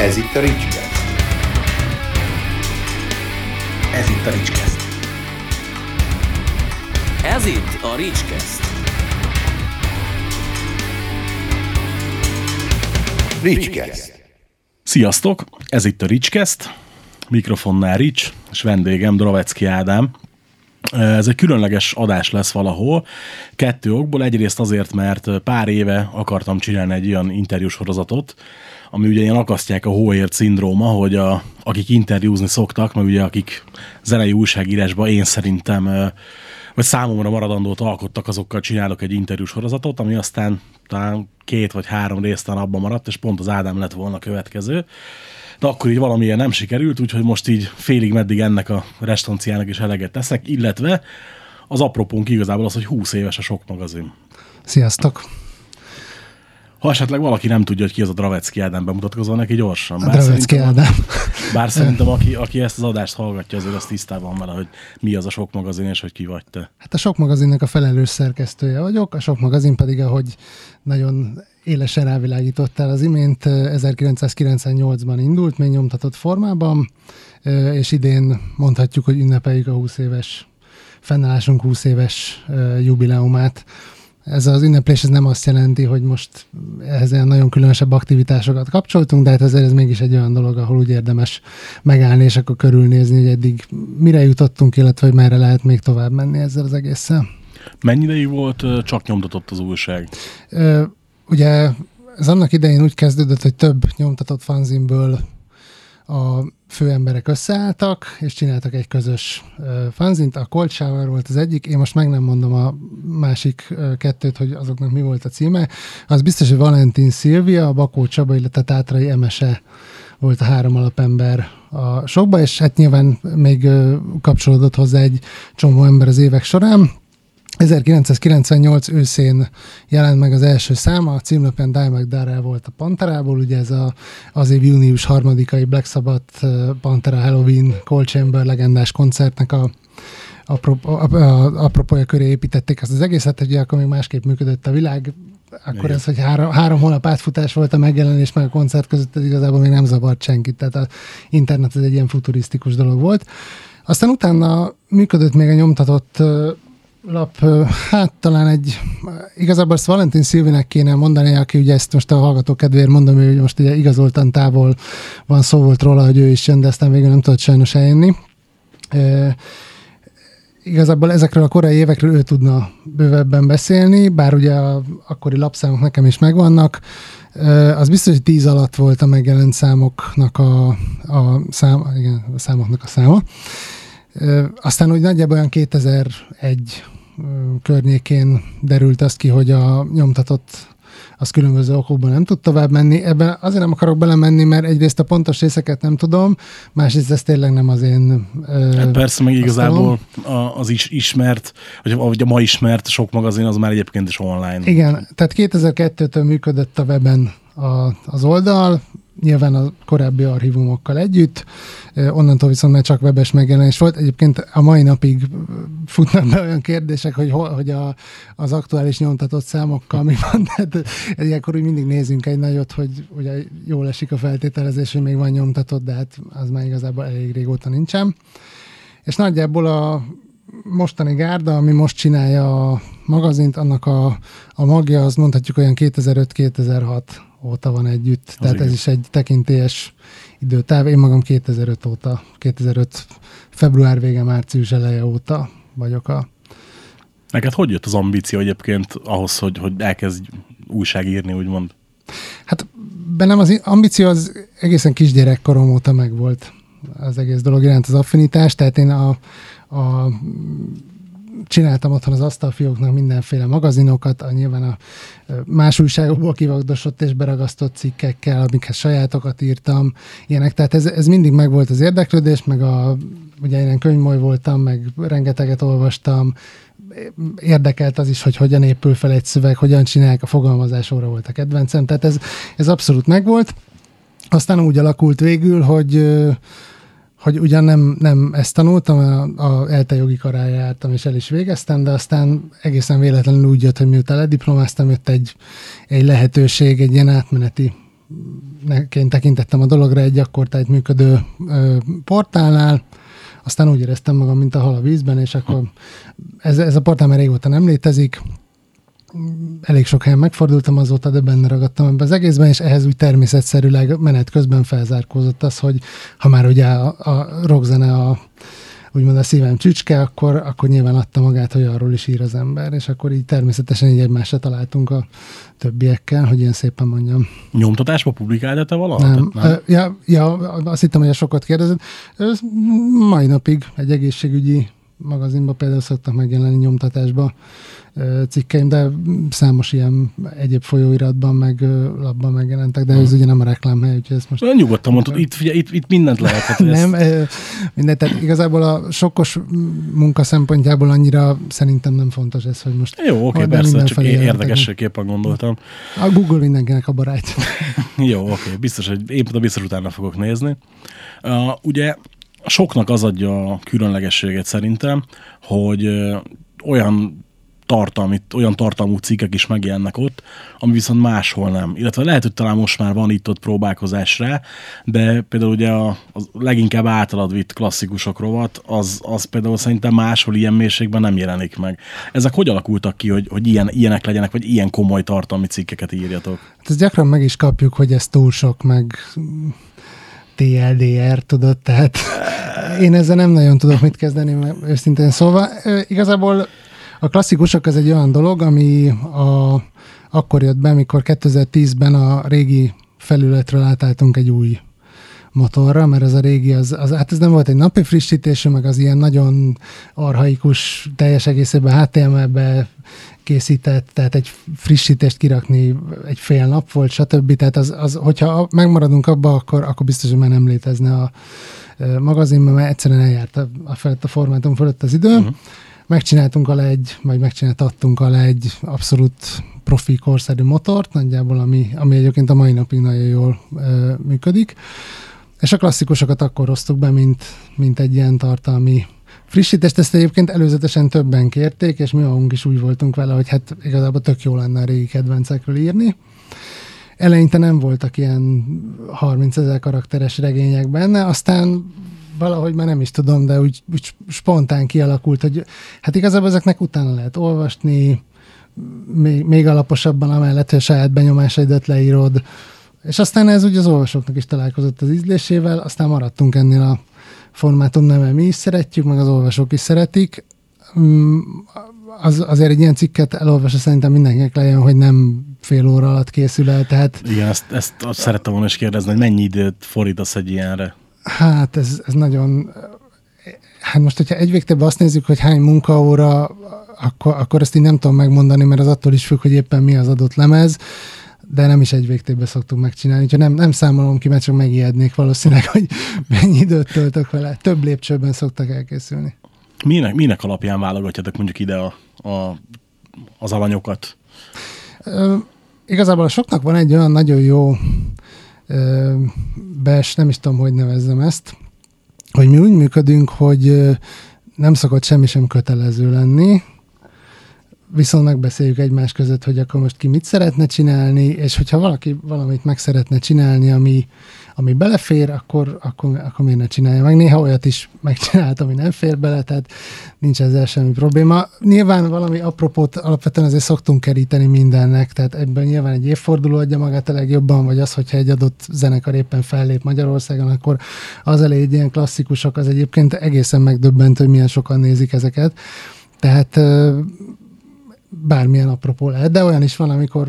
Ez itt a Ricskeszt. Ez itt a Ricskeszt. Ez itt a Ricskeszt. Ricskeszt. Sziasztok! Ez itt a Ricskeszt, mikrofonnál Rics, és vendégem Dravecki Ádám. Ez egy különleges adás lesz valahol, kettő okból. Egyrészt azért, mert pár éve akartam csinálni egy olyan interjúsorozatot, ami ugye ilyen akasztják a hóért szindróma, hogy a, akik interjúzni szoktak, mert ugye akik zenei újságírásban én szerintem vagy számomra maradandót alkottak, azokkal csinálok egy interjúsorozatot, ami aztán talán két vagy három résztán abban maradt, és pont az Ádám lett volna a következő. De akkor így valamilyen nem sikerült, úgyhogy most így félig meddig ennek a restanciának is eleget teszek, illetve az apropónk igazából az, hogy 20 éves a sok magazin. Sziasztok! Ha esetleg valaki nem tudja, hogy ki az a Dravecki Ádám, bemutatkozol neki gyorsan. A Dravecki Ádám. Bár szerintem, aki, aki ezt az adást hallgatja, azért az tisztában vele, hogy mi az a sok magazin, és hogy ki vagy te. Hát a sok magazinnak a felelős szerkesztője vagyok, a sok magazin pedig, ahogy nagyon élesen rávilágítottál az imént, eh, 1998-ban indult, még nyomtatott formában, és idén mondhatjuk, hogy ünnepeljük a 20 éves, fennállásunk 20 éves jubileumát. Ez az ünneplés ez nem azt jelenti, hogy most ehhez ilyen nagyon különösebb aktivitásokat kapcsoltunk, de hát ezért ez mégis egy olyan dolog, ahol úgy érdemes megállni, és akkor körülnézni, hogy eddig mire jutottunk, illetve hogy merre lehet még tovább menni ezzel az egésszel. Mennyi ideig volt csak nyomtatott az újság? Ö, ugye ez annak idején úgy kezdődött, hogy több nyomtatott fanzinből a főemberek összeálltak, és csináltak egy közös fanzint. A Cold Shower volt az egyik, én most meg nem mondom a másik kettőt, hogy azoknak mi volt a címe. Az biztos, hogy Valentin Szilvia, a Bakó Csaba, illetve Tátrai Emese volt a három alapember a sokba, és hát nyilván még kapcsolódott hozzá egy csomó ember az évek során. 1998 őszén jelent meg az első száma, a címlapján Dimebag Darrell volt a Panterából, ugye ez a, az év június harmadikai Black Sabbath Pantera Halloween Cold Chamber legendás koncertnek a aprop- a- a- apropója köré építették ezt az egészet, ugye akkor még másképp működött a világ, akkor Igen. ez, hogy három, három hónap átfutás volt a megjelenés meg a koncert között, ez igazából még nem zavart senkit, tehát az internet ez egy ilyen futurisztikus dolog volt. Aztán utána működött még a nyomtatott lap, hát talán egy, igazából ezt Valentin Szilvinek kéne mondani, aki ugye ezt most a hallgató kedvéért mondom, hogy most ugye igazoltan távol van, szó volt róla, hogy ő is jön, de aztán végül nem tudott sajnos eljönni. Ö, igazából ezekről a korai évekről ő tudna bővebben beszélni, bár ugye a akkori lapszámok nekem is megvannak. Ö, Az biztos, hogy 10 alatt volt a megjelent számoknak a, a, szám, igen, a számoknak a száma. Aztán úgy nagyjából olyan 2001 ö, környékén derült azt ki, hogy a nyomtatott az különböző okokból nem tud tovább menni. Ebben azért nem akarok belemenni, mert egyrészt a pontos részeket nem tudom, másrészt ez tényleg nem az én ö, Hát persze, meg igazából a- az is ismert, vagy a, vagy a ma ismert sok magazin, az már egyébként is online. Igen, tehát 2002-től működött a weben a, az oldal, nyilván a korábbi archívumokkal együtt, onnantól viszont már csak webes megjelenés volt. Egyébként a mai napig futnak be olyan kérdések, hogy, hol, hogy a, az aktuális nyomtatott számokkal mi van, tehát ilyenkor úgy mindig nézünk egy nagyot, hogy ugye jól esik a feltételezés, hogy még van nyomtatott, de hát az már igazából elég régóta nincsen. És nagyjából a mostani gárda, ami most csinálja a magazint, annak a, a magja, az mondhatjuk olyan 2005-2006 óta van együtt. Az Tehát igen. ez is egy tekintélyes időtáv. Én magam 2005 óta, 2005 február vége, március eleje óta vagyok a Neked hogy jött az ambíció egyébként ahhoz, hogy, hogy elkezd újságírni, úgymond? Hát bennem az ambíció az egészen kisgyerekkorom óta megvolt az egész dolog iránt az affinitás, tehát én a, a csináltam otthon az asztalfióknak mindenféle magazinokat, a, nyilván a más újságokból kivagdosott és beragasztott cikkekkel, amikhez sajátokat írtam, ilyenek. Tehát ez, ez mindig megvolt az érdeklődés, meg a, ugye én könyvmoly voltam, meg rengeteget olvastam, érdekelt az is, hogy hogyan épül fel egy szöveg, hogyan csinálják, a fogalmazás óra volt a kedvencem, tehát ez, ez abszolút megvolt. Aztán úgy alakult végül, hogy hogy ugyan nem, nem ezt tanultam, a, a ELTE jogi karára jártam, és el is végeztem, de aztán egészen véletlenül úgy jött, hogy miután lediplomáztam, jött egy, egy lehetőség, egy ilyen átmeneti neként tekintettem a dologra egy akkortájt működő ö, portálnál, aztán úgy éreztem magam, mint a hal a vízben, és akkor ez, ez a portál már régóta nem létezik, elég sok helyen megfordultam azóta, de benne ragadtam ebbe az egészben, és ehhez úgy természetszerűleg menet közben felzárkózott az, hogy ha már ugye a, a rockzene a úgymond a szívem csücske, akkor, akkor nyilván adta magát, hogy arról is ír az ember, és akkor így természetesen így egymásra találtunk a többiekkel, hogy ilyen szépen mondjam. Nyomtatásba publikáltad te valahol? Nem. Nem. Ja, ja, azt hittem, hogy a sokat kérdezed. Ez mai napig egy egészségügyi magazinban például szoktak megjelenni nyomtatásba cikkeim, de számos ilyen egyéb folyóiratban, meg lapban megjelentek, de ez ugye nem a reklámhely, úgyhogy ezt most... Nyugodtan mondtad, itt, figyelj, itt, itt mindent lehet. Hát, nem, ezt... minden, tehát igazából a sokkos munka szempontjából annyira szerintem nem fontos ez, hogy most... Jó, oké, persze, csak érdekességképpen gondoltam. A Google mindenkinek a barát. Jó, oké, biztos, hogy én biztos utána fogok nézni. Uh, ugye soknak az adja a különlegességet szerintem, hogy olyan tartalmi, olyan tartalmú cikkek is megjelennek ott, ami viszont máshol nem. Illetve lehet, hogy talán most már van itt-ott próbálkozás rá, de például ugye a, a leginkább általad vitt klasszikusok rovat, az, az például szerintem máshol ilyen mélységben nem jelenik meg. Ezek hogy alakultak ki, hogy, hogy ilyen, ilyenek legyenek, vagy ilyen komoly tartalmi cikkeket írjatok? Hát ezt gyakran meg is kapjuk, hogy ez túl sok, meg TLDR, tudod, tehát én ezzel nem nagyon tudok mit kezdeni, mert őszintén szóval. Igazából a klasszikusok az egy olyan dolog, ami a, akkor jött be, amikor 2010-ben a régi felületről átálltunk egy új motorra, mert ez a régi, az, az, hát ez nem volt egy napi frissítésű, meg az ilyen nagyon arhaikus, teljes egészében HTML-be készített, tehát egy frissítést kirakni egy fél nap volt, stb. Tehát az, az hogyha megmaradunk abba, akkor, akkor biztos, hogy már nem létezne a magazinban, mert egyszerűen eljárt a, a felett a formátum fölött az idő. Uh-huh megcsináltunk alá egy, vagy megcsináltattunk alá egy abszolút profi korszerű motort, nagyjából, ami, ami egyébként a mai napig nagyon jól ö, működik. És a klasszikusokat akkor hoztuk be, mint, mint egy ilyen tartalmi frissítést. Ezt egyébként előzetesen többen kérték, és mi magunk is úgy voltunk vele, hogy hát igazából tök jó lenne a régi kedvencekről írni. Eleinte nem voltak ilyen 30 ezer karakteres regények benne, aztán valahogy már nem is tudom, de úgy, úgy spontán kialakult, hogy hát igazából ezeknek utána lehet olvasni, még, még alaposabban amellett, hogy a saját benyomásaidat leírod, és aztán ez ugye az olvasóknak is találkozott az ízlésével, aztán maradtunk ennél a formátumnál, mert mi is szeretjük, meg az olvasók is szeretik. Mm, az, azért egy ilyen cikket elolvasva szerintem mindenkinek lejön, hogy nem fél óra alatt készül el, tehát... Igen, ezt, ezt azt szerettem volna is kérdezni, hogy mennyi időt fordítasz egy ilyenre? Hát ez, ez nagyon... Hát most, hogyha egy végtében azt nézzük, hogy hány munkaóra, akkor, akkor ezt így nem tudom megmondani, mert az attól is függ, hogy éppen mi az adott lemez, de nem is egy végtében szoktunk megcsinálni. Úgyhogy nem, nem számolom ki, mert csak megijednék valószínűleg, hogy mennyi időt töltök vele. Több lépcsőben szoktak elkészülni. Minek, minek alapján válogatjátok mondjuk ide a, a, az alanyokat? Ö, igazából soknak van egy olyan nagyon jó bes, nem is tudom, hogy nevezzem ezt, hogy mi úgy működünk, hogy nem szokott semmi sem kötelező lenni, viszont megbeszéljük egymás között, hogy akkor most ki mit szeretne csinálni, és hogyha valaki valamit meg szeretne csinálni, ami, ami belefér, akkor, akkor, akkor miért ne csinálja meg. Néha olyat is megcsinált, ami nem fér bele, tehát nincs ezzel semmi probléma. Nyilván valami apropót alapvetően azért szoktunk keríteni mindennek, tehát ebben nyilván egy évforduló adja magát a legjobban, vagy az, hogyha egy adott zenekar éppen fellép Magyarországon, akkor az elé egy ilyen klasszikusok, az egyébként egészen megdöbbentő, hogy milyen sokan nézik ezeket. Tehát bármilyen apropó lehet, de olyan is van, amikor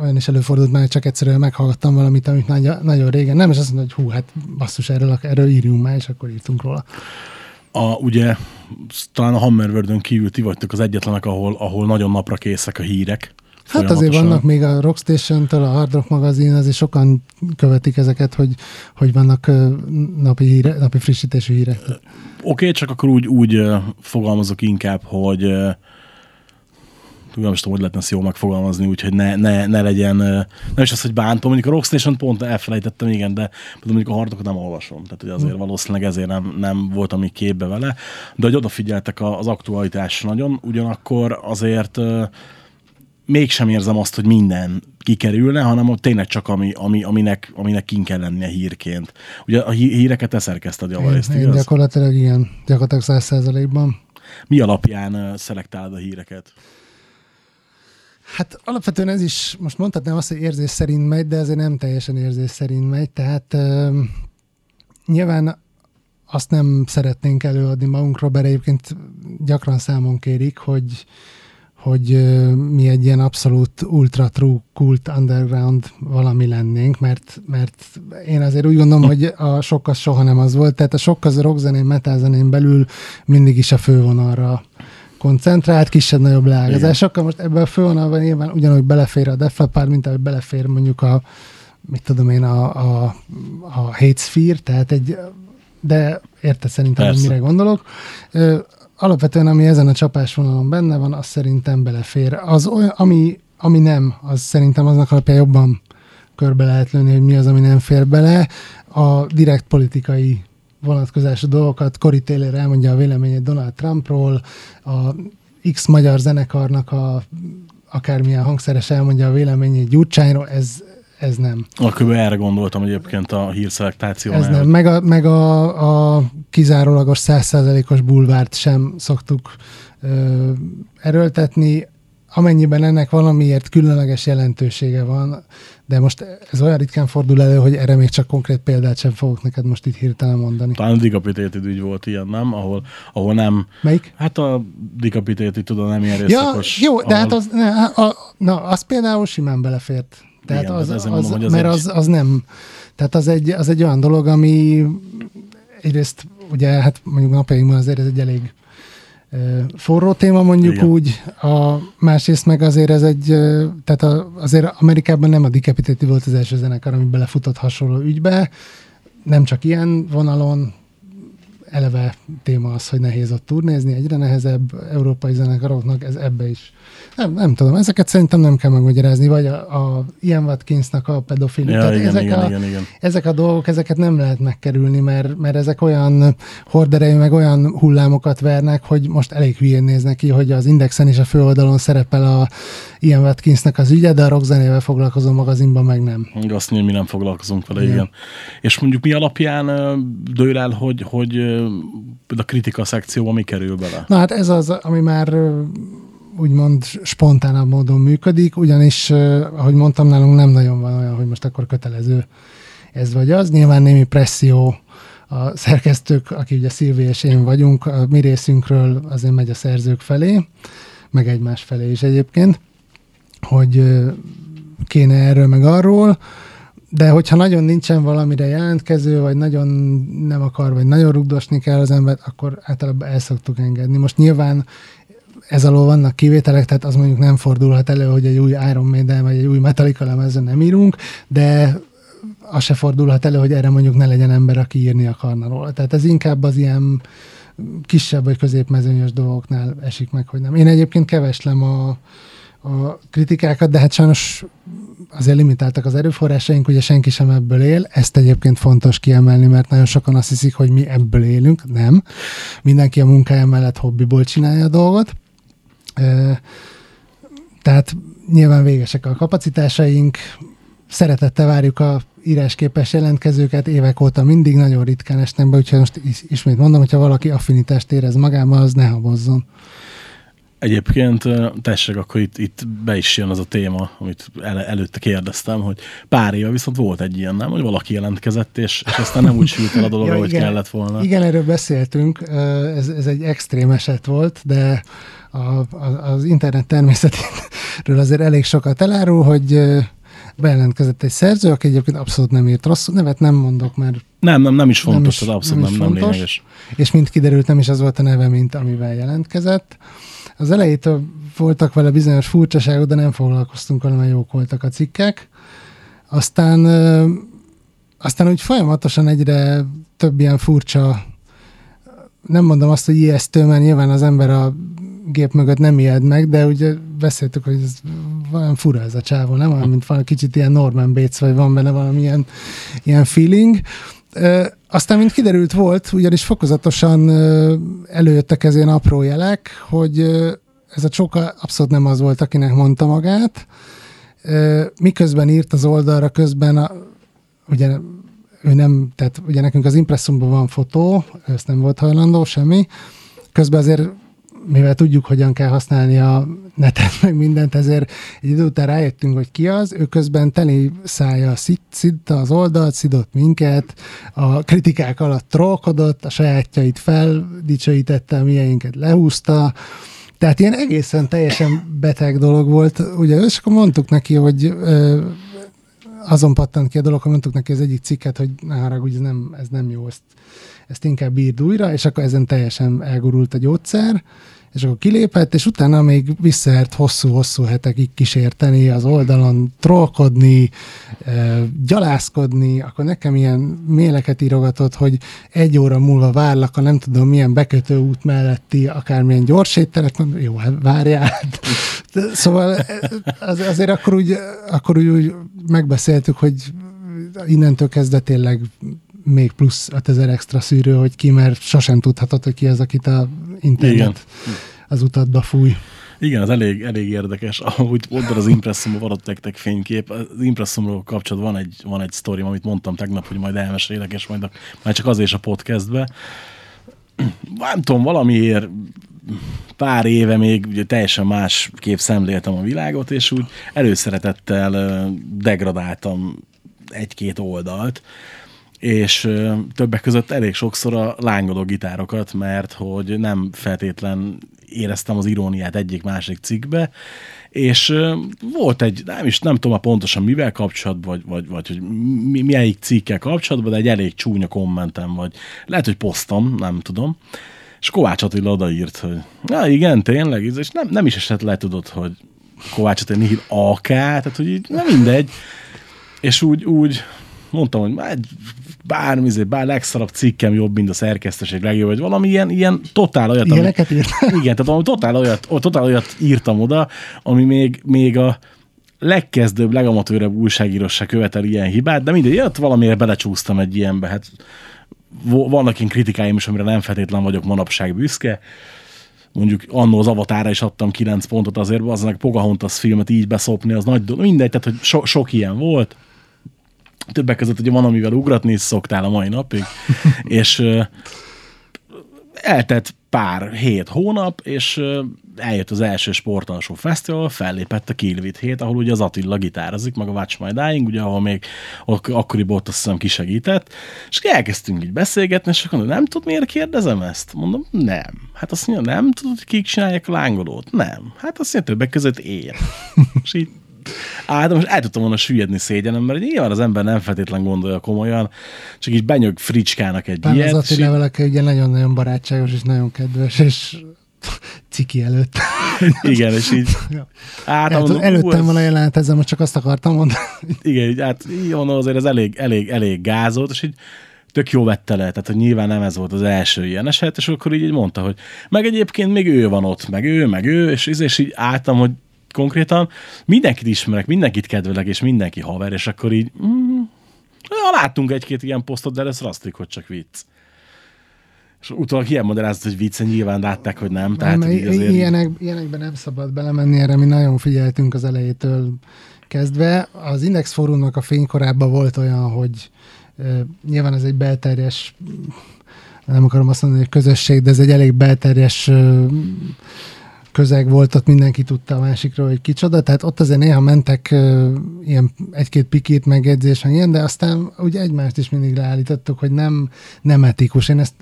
olyan is előfordult már, csak egyszerűen meghallgattam valamit, amit nagyon, nagyon régen nem, és azt mondta, hogy hú, hát basszus, erről, erről írjunk már, és akkor írtunk róla. A, ugye talán a Hammerwordön kívül ti vagytok az egyetlenek, ahol, ahol nagyon napra készek a hírek. Hát azért vannak még a Rockstation-től, a Hard Rock magazin, azért sokan követik ezeket, hogy, hogy vannak napi, híre, napi frissítésű hírek. Oké, okay, csak akkor úgy, úgy fogalmazok inkább, hogy nem is tudom, hogy lehetne ezt jól megfogalmazni, úgyhogy ne, ne, ne legyen, nem is az, hogy bántom, mondjuk a Rockstation pont elfelejtettem, igen, de mondjuk a hardokat nem olvasom, tehát hogy azért valószínűleg ezért nem, nem voltam még képbe vele, de hogy odafigyeltek az aktualitás nagyon, ugyanakkor azért mégsem érzem azt, hogy minden kikerülne, hanem hogy tényleg csak ami, ami, aminek, aminek kin kell lennie hírként. Ugye a hí- híreket te szerkeszted javarészt, igaz? gyakorlatilag igen, gyakorlatilag száz százalékban. Mi alapján szelektálod a híreket? Hát alapvetően ez is, most mondhatnám azt, hogy érzés szerint megy, de azért nem teljesen érzés szerint megy, tehát uh, nyilván azt nem szeretnénk előadni magunkról, bár egyébként gyakran számon kérik, hogy, hogy mi egy ilyen abszolút ultra true kult underground valami lennénk, mert, mert én azért úgy gondolom, hogy a sok az soha nem az volt, tehát a sok az a rockzenén, metalzenén belül mindig is a fővonalra koncentrált, kisebb-nagyobb leágazásokkal. Most ebben a fővonalban nyilván ugyanúgy belefér a Def Leppard, mint ahogy belefér mondjuk a, mit tudom én, a, a, a Hate Sphere, tehát egy, de érte szerintem, hogy Persze. mire gondolok. Ö, alapvetően, ami ezen a csapásvonalon benne van, az szerintem belefér. Az olyan, ami, ami nem, az szerintem aznak alapján jobban körbe lehet lőni, hogy mi az, ami nem fér bele. A direkt politikai vonatkozású dolgokat, Cory Taylor elmondja a véleményét Donald Trumpról, a X magyar zenekarnak a akármilyen hangszeres elmondja a véleményét Gyurcsányról, ez, ez nem. A kb. erre gondoltam egyébként a hírszelektációnál. Ez nem. Meg a, meg a, a kizárólagos százszázalékos bulvárt sem szoktuk ö, erőltetni, amennyiben ennek valamiért különleges jelentősége van, de most ez olyan ritkán fordul elő, hogy erre még csak konkrét példát sem fogok neked most itt hirtelen mondani. Talán a Decapitated ügy volt ilyen, nem? Ahol, ahol nem... Melyik? Hát a Decapitated, tudom, nem ilyen Ja, jó, de ahol- hát az, ne, a, na, az például simán belefért. Tehát Igen, az, az, mondom, hogy az mert egy- az, az nem, tehát az egy, az egy olyan dolog, ami egyrészt ugye, hát mondjuk napjainkban azért ez egy elég forró téma mondjuk Igen. úgy, a, másrészt meg azért ez egy, tehát a, azért Amerikában nem a Decapitated volt az első zenekar, ami belefutott hasonló ügybe, nem csak ilyen vonalon, eleve téma az, hogy nehéz ott turnézni, egyre nehezebb európai zenekaroknak, ez ebbe is. Nem, nem tudom, ezeket szerintem nem kell megmagyarázni, vagy a, a Ian Watkinsnak a pedofili. Ja, Tehát igen, ezek, igen, a, igen, igen. ezek a dolgok, ezeket nem lehet megkerülni, mert, mert ezek olyan horderejű, meg olyan hullámokat vernek, hogy most elég hülyén néznek ki, hogy az Indexen is a főoldalon szerepel a Ian Watkinsnak az ügye, de a rockzenével foglalkozó magazinban meg nem. Azt mondja, mi nem foglalkozunk vele, igen. Igen. És mondjuk mi alapján dől el, hogy, hogy a kritika szekcióba mi kerül bele? Na hát ez az, ami már úgymond spontánabb módon működik, ugyanis, ahogy mondtam, nálunk nem nagyon van olyan, hogy most akkor kötelező ez vagy az. Nyilván némi presszió a szerkesztők, aki ugye Szilvi és én vagyunk, a mi részünkről azért megy a szerzők felé, meg egymás felé is egyébként, hogy kéne erről meg arról, de hogyha nagyon nincsen valamire jelentkező, vagy nagyon nem akar, vagy nagyon rugdosni kell az embert, akkor általában el szoktuk engedni. Most nyilván ez alól vannak kivételek, tehát az mondjuk nem fordulhat elő, hogy egy új Iron Maiden vagy egy új Metallica lemezzen nem írunk, de az se fordulhat elő, hogy erre mondjuk ne legyen ember, aki írni akarna róla. Tehát ez inkább az ilyen kisebb vagy középmezőnyös dolgoknál esik meg, hogy nem. Én egyébként keveslem a, a kritikákat, de hát sajnos azért limitáltak az erőforrásaink, ugye senki sem ebből él. Ezt egyébként fontos kiemelni, mert nagyon sokan azt hiszik, hogy mi ebből élünk. Nem. Mindenki a munkája mellett hobbiból csinálja a dolgot. Tehát nyilván végesek a kapacitásaink, szeretettel várjuk a írásképes jelentkezőket, évek óta mindig nagyon ritkán esnek be, úgyhogy most is- ismét mondom, hogyha valaki affinitást érez magában, az ne habozzon. Egyébként tessék, akkor itt, itt be is jön az a téma, amit el, előtte kérdeztem, hogy pár éve viszont volt egy ilyen, nem? Hogy valaki jelentkezett, és, és aztán nem úgy sült el a dolog, Ja, ahogy igen. kellett volna. Igen, erről beszéltünk, ez, ez egy extrém eset volt, de a, a, az internet természetéről azért elég sokat elárul, hogy bejelentkezett egy szerző, aki egyébként abszolút nem írt rosszul, nevet nem mondok, mert Nem, nem, nem is fontos, is- ez abszolút nem nem, nem, nem fontos. lényeges. és mint kiderült, nem is az volt a neve, mint amivel jelentkezett. Az elejétől voltak vele bizonyos furcsaságok, de nem foglalkoztunk vele, mert jók voltak a cikkek. Aztán, aztán úgy folyamatosan egyre több ilyen furcsa, nem mondom azt, hogy ijesztő, mert nyilván az ember a gép mögött nem ijed meg, de ugye beszéltük, hogy ez valami fura ez a csávó, nem olyan, mint valami kicsit ilyen Norman Bates, vagy van benne valami ilyen, ilyen feeling. Aztán, mint kiderült volt, ugyanis fokozatosan előjöttek ez ilyen apró jelek, hogy ez a csóka abszolút nem az volt, akinek mondta magát. Miközben írt az oldalra, közben a, ugye ő nem, tehát ugye nekünk az impresszumban van fotó, ezt nem volt hajlandó, semmi. Közben azért mivel tudjuk, hogyan kell használni a netet, meg mindent, ezért egy idő után rájöttünk, hogy ki az, ő közben teli szája szidta az oldalt, szidott minket, a kritikák alatt trollkodott, a sajátjait feldicsőítette, mieinket lehúzta, tehát ilyen egészen teljesen beteg dolog volt, ugye, és akkor mondtuk neki, hogy ö, azon pattant ki a dolog, hogy mondtuk neki az egyik cikket, hogy ne haragudj, ez nem, ez nem jó, ezt, ezt inkább írd újra, és akkor ezen teljesen elgurult a gyógyszer, és akkor kilépett, és utána még visszaért hosszú-hosszú hetekig kísérteni az oldalon, trollkodni, gyalászkodni, akkor nekem ilyen méleket írogatott, hogy egy óra múlva várlak a nem tudom milyen bekötő út melletti akármilyen gyors étterek, jó, hát várjál. Szóval az, azért akkor úgy, akkor úgy, úgy megbeszéltük, hogy innentől kezdve tényleg még plusz 5000 extra szűrő, hogy ki, mert sosem tudhatod, hogy ki az, akit a internet Igen. az utatba fúj. Igen, az elég, elég érdekes. Ahogy mondtad, az impresszumban van ott nektek fénykép. Az impresszumról kapcsolatban van egy, van egy sztorim, amit mondtam tegnap, hogy majd elmesélek, és majd a, már csak azért is a podcastbe. Nem tudom, valamiért pár éve még ugye teljesen más kép szemléltem a világot, és úgy előszeretettel degradáltam egy-két oldalt, és többek között elég sokszor a lángoló gitárokat, mert hogy nem feltétlen éreztem az iróniát egyik-másik cikkbe, és volt egy, nem is nem tudom pontosan mivel kapcsolatban, vagy, vagy, vagy hogy mi, melyik cikkel kapcsolatban, de egy elég csúnya kommentem, vagy lehet, hogy posztom, nem tudom. És Kovács Attila odaírt, hogy na igen, tényleg, és nem, nem is esett le, tudod, hogy Kovács Attila Nihil AK, tehát hogy így, nem mindegy. És úgy, úgy mondtam, hogy már bármi, izé, bár legszarabb cikkem jobb, mint a szerkesztőség legjobb, vagy valami ilyen, ilyen totál olyat. Ilyeneket ami, Igen, tehát valami totál olyat, totál olyat írtam oda, ami még, még a legkezdőbb, legamatőrebb újságírós se követel ilyen hibát, de mindegy, jött valamiért belecsúsztam egy ilyenbe. Hát vannak ilyen kritikáim is, amire nem feltétlen vagyok manapság büszke. Mondjuk annó az avatára is adtam 9 pontot azért, az meg Pocahontas filmet így beszopni, az nagy dolog. Mindegy, tehát hogy so, sok ilyen volt többek között ugye van, amivel ugratni is szoktál a mai napig, és eltett pár hét hónap, és eljött az első sportalsó fesztivál, fellépett a Kilvit hét, ahol ugye az Attila gitározik, meg a Watch My Dying, ugye, ahol még ak- akkoriban ott azt hiszem kisegített, és elkezdtünk így beszélgetni, és akkor mondom, nem tud, miért kérdezem ezt? Mondom, nem. Hát azt mondja, nem tudod, hogy kik csinálják a lángolót? Nem. Hát azt mondja, többek között én. és így Á, de most el tudtam volna süllyedni szégyenem, mert nyilván az ember nem feltétlen gondolja komolyan, csak így benyög fricskának egy Bár ilyet. Az Attila valaki ugye nagyon-nagyon barátságos és nagyon kedves, és ciki előtt. Igen, és így... Át, hát, mondom, előttem van a jelenet, ezzel most csak azt akartam mondani. Igen, így, hát így mondom, azért ez elég, elég, elég gázolt, és így tök jó vette le, tehát hogy nyilván nem ez volt az első ilyen eset, és akkor így, így mondta, hogy meg egyébként még ő van ott, meg ő, meg ő, és, és így álltam, hogy konkrétan mindenkit ismerek, mindenkit kedvelek, és mindenki haver, és akkor így mm, láttunk egy-két ilyen posztot, de ez rasztik, hogy csak vicc. És utólag ilyen magyarázat, hogy vicce, nyilván látták, hogy nem. Tehát, nem így azért... ilyenek, ilyenekben nem szabad belemenni, erre mi nagyon figyeltünk az elejétől kezdve. Az Index Fórumnak a fénykorában volt olyan, hogy nyilván ez egy belterjes nem akarom azt mondani, hogy közösség, de ez egy elég belterjes közeg volt, ott mindenki tudta a másikról, hogy kicsoda, tehát ott azért néha mentek uh, ilyen egy-két pikét megjegyzés, meg ilyen, de aztán ugye egymást is mindig leállítottuk, hogy nem, nem etikus. Én ezt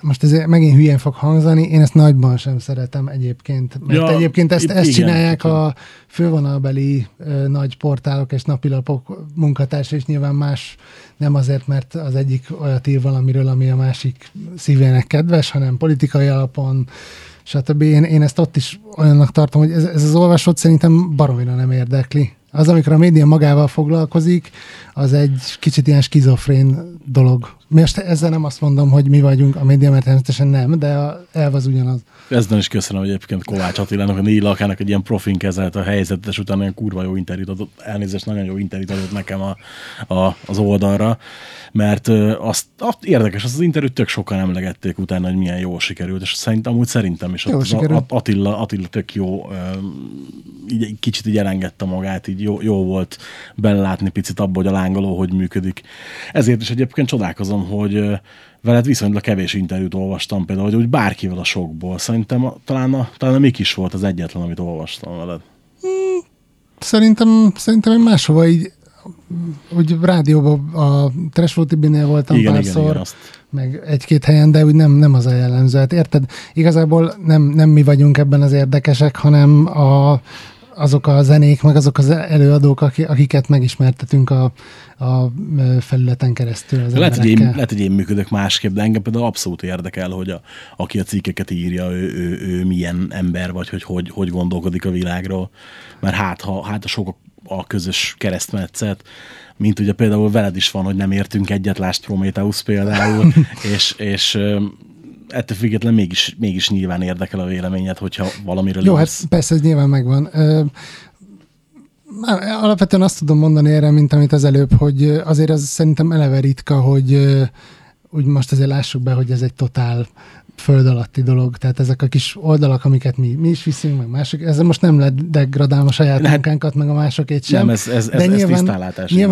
most ez megint hülyén fog hangzani, én ezt nagyban sem szeretem egyébként, mert ja, egyébként ezt, ezt igen, csinálják igen. a fővonalbeli ö, nagy portálok és napilapok munkatársa, és nyilván más nem azért, mert az egyik olyat ír valamiről, ami a másik szívének kedves, hanem politikai alapon, stb. Én, én ezt ott is olyannak tartom, hogy ez, ez az olvasót szerintem baromira nem érdekli. Az, amikor a média magával foglalkozik, az egy kicsit ilyen skizofrén dolog. Most ezzel nem azt mondom, hogy mi vagyunk a média, mert természetesen nem, de a elv az ugyanaz. Ezzel is köszönöm egyébként Kovács Attilának, a négy lakának egy ilyen profin kezelt a helyzetet, és utána olyan kurva jó interjút adott, elnézést, nagyon jó interjút adott nekem a, a, az oldalra, mert azt, azt, érdekes, azt az interjút tök sokan emlegették utána, hogy milyen jó sikerült, és szerintem, amúgy szerintem is Jó ott az Attila, Attila tök jó, így, kicsit így elengedte magát, így jó, jó volt belelátni picit abba, hogy a lángoló hogy működik. Ezért is egyébként csodálkozom, hogy veled viszonylag kevés interjút olvastam például, hogy úgy bárkivel a sokból. Szerintem a, talán, a, talán a Mik is volt az egyetlen, amit olvastam veled. Szerintem, szerintem én máshova így, úgy rádióban a Trash Tibinél voltam Igen, igen, párszor, igen, azt. meg egy-két helyen, de úgy nem, nem az a jellemző. Hát érted? Igazából nem, nem mi vagyunk ebben az érdekesek, hanem a, azok a zenék, meg azok az előadók, aki- akiket megismertetünk a, a felületen keresztül az Lehet hogy, én, lehet, hogy én működök másképp, de engem például abszolút érdekel, hogy a, aki a cikkeket írja, ő, ő, ő milyen ember, vagy hogy, hogy hogy gondolkodik a világról. Mert hát, ha, hát a sok a, közös keresztmetszet, mint ugye például veled is van, hogy nem értünk egyet, lásd Prometheus például, és, és ettől függetlenül mégis, mégis nyilván érdekel a véleményed, hogyha valamiről Jó, hát persze, ez nyilván megvan. Ö, Alapvetően azt tudom mondani erre, mint amit az előbb, hogy azért az szerintem eleve ritka, hogy úgy most azért lássuk be, hogy ez egy totál föld alatti dolog. Tehát ezek a kis oldalak, amiket mi, mi is viszünk, meg mások, ezzel most nem lehet degradálni a saját Hát- munkánkat, meg a másokét sem. Nem, ez- ez- ez- ez nyilván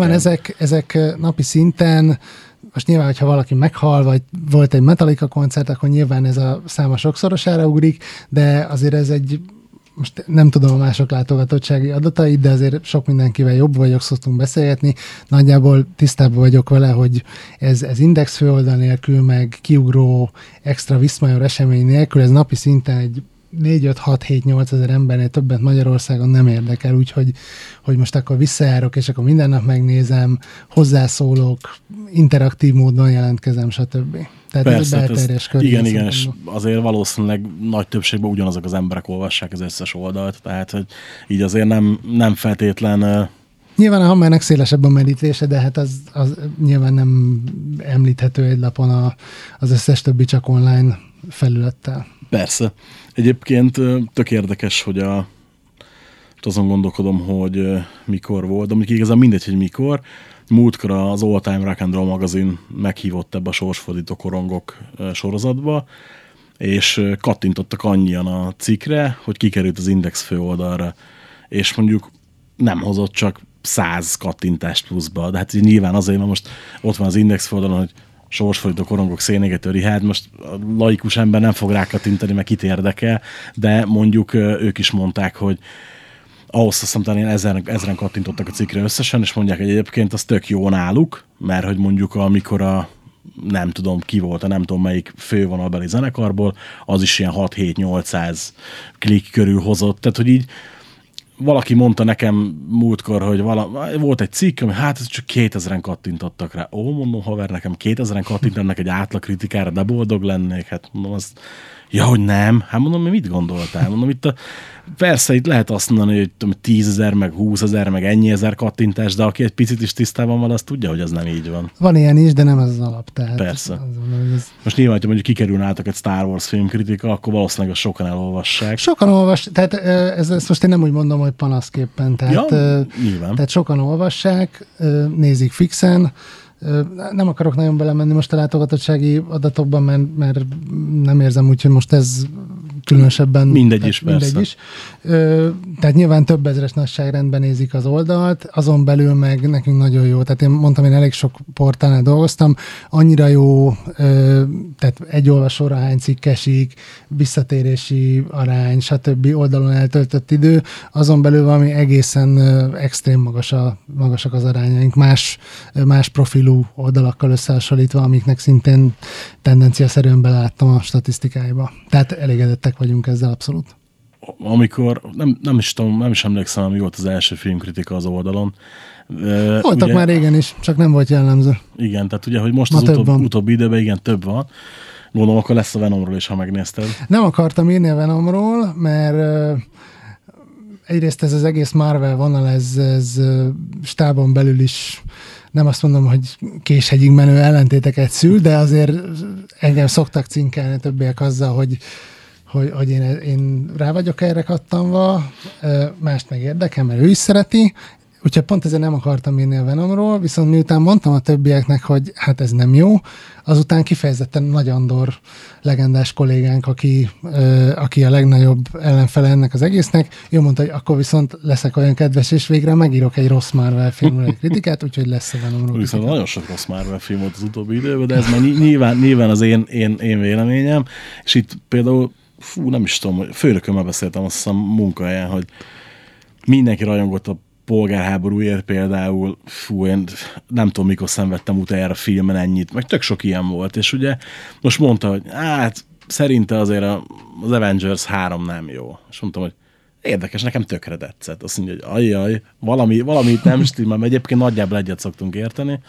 inkább. ezek, ezek napi szinten most nyilván, hogyha valaki meghal, vagy volt egy Metallica koncert, akkor nyilván ez a száma sokszorosára ugrik, de azért ez egy most nem tudom a mások látogatottsági adatait, de azért sok mindenkivel jobb vagyok, szoktunk beszélgetni. Nagyjából tisztában vagyok vele, hogy ez, ez index főoldal nélkül, meg kiugró extra viszmajor esemény nélkül, ez napi szinten egy 4, 5, 6, 7, 8 ezer embernél többet Magyarországon nem érdekel, úgyhogy hogy most akkor visszajárok, és akkor minden nap megnézem, hozzászólok, interaktív módon jelentkezem, stb. Tehát ez Persze, egy hát ez, belterjes kör. igen, igen, és azért valószínűleg nagy többségben ugyanazok az emberek olvassák az összes oldalt, tehát hogy így azért nem, nem feltétlen Nyilván a Hammernek szélesebb a merítése, de hát az, az nyilván nem említhető egy lapon a, az összes többi csak online felülettel. Persze. Egyébként tök érdekes, hogy a azon gondolkodom, hogy mikor volt, de mondjuk igazán mindegy, hogy mikor. Múltkor az All Time Rock and Roll magazin meghívott ebbe a sorsfordító korongok sorozatba, és kattintottak annyian a cikkre, hogy kikerült az Index főoldalra, és mondjuk nem hozott csak száz kattintást pluszba, de hát nyilván azért, mert most ott van az Index főoldalon, hogy sorsfordító korongok szénégetőri, hát most a laikus ember nem fog rákattintani, mert kit érdekel, de mondjuk ők is mondták, hogy ahhoz azt hiszem ilyen ezeren, ezeren kattintottak a cikkre összesen, és mondják, hogy egyébként az tök jó náluk, mert hogy mondjuk amikor a nem tudom ki volt, a nem tudom melyik fővonalbeli zenekarból, az is ilyen 6-7-800 klik körül hozott, tehát hogy így valaki mondta nekem múltkor, hogy vala, volt egy cikk, ami hát csak 2000-en kattintottak rá. Ó, mondom, haver, nekem 2000-en kattintanak egy átlag kritikára, de boldog lennék. Hát mondom, azt, ja, hogy nem. Hát mondom, mi mit gondoltál? Mondom, itt a, persze itt lehet azt mondani, hogy tudom, 10 ezer, meg 20 ezer, meg ennyi ezer kattintás, de aki egy picit is tisztában van, az tudja, hogy az nem így van. Van ilyen is, de nem ez az alap. Tehát Persze. hogy ez Most nyilván, hogyha mondjuk kikerülne átok egy Star Wars filmkritika, akkor valószínűleg azt sokan elolvassák. Sokan olvas, tehát ez, ezt most én nem úgy mondom, hogy panaszképpen. Tehát, Ja, nyilván. tehát sokan olvassák, nézik fixen. Nem akarok nagyon belemenni most a látogatottsági adatokban, mert, mert nem érzem úgy, hogy most ez különösebben... Mindegy is, persze. is. Ö, Tehát nyilván több ezeres nagyságrendben nézik az oldalt, azon belül meg nekünk nagyon jó. Tehát én mondtam, én elég sok portálnál dolgoztam, annyira jó, ö, tehát egy olvasóra hány cikk esik, visszatérési arány, stb. oldalon eltöltött idő, azon belül valami egészen ö, extrém magas a, magasak az arányaink, más, más profilú oldalakkal összehasonlítva, amiknek szintén tendenciaszerűen beláttam a statisztikáiba. Tehát elégedettek vagyunk ezzel abszolút. amikor, nem, nem is tudom, nem is emlékszem, mi volt az első filmkritika az oldalon. Voltak ugye, már régen is, csak nem volt jellemző. Igen, tehát ugye, hogy most Ma az utóbb, van. utóbbi időben igen több van. Gondolom, akkor lesz a Venomról is, ha megnézted. Nem akartam írni a Venomról, mert egyrészt ez az egész Marvel vonal, ez, ez stábon belül is nem azt mondom, hogy késhegyig menő ellentéteket szül, de azért engem szoktak cinkelni többiek azzal, hogy, hogy, hogy én, én rá vagyok erre kattanva, mást meg érdekel, mert ő is szereti, Úgyhogy pont ezért nem akartam írni a Venomról, viszont miután mondtam a többieknek, hogy hát ez nem jó, azután kifejezetten Nagy Andor legendás kollégánk, aki, ö, aki a legnagyobb ellenfele ennek az egésznek, ő mondta, hogy akkor viszont leszek olyan kedves, és végre megírok egy rossz Marvel filmről egy kritikát, úgyhogy lesz a Venomról. Viszont nagyon sok rossz Marvel film volt az utóbbi időben, de ez már nyilván, nyilván az én, én, én véleményem, és itt például, fú, nem is tudom, főnökömmel beszéltem azt hiszem munkahelyen, hogy mindenki rajongott a polgárháborúért például, fú, én nem tudom, mikor szenvedtem utoljára filmen ennyit, meg tök sok ilyen volt, és ugye most mondta, hogy hát szerinte azért az Avengers 3 nem jó. És mondtam, hogy érdekes, nekem tökre tetszett. Azt mondja, hogy ajjaj, valami, valami nem stimmel, mert egyébként nagyjából egyet szoktunk érteni,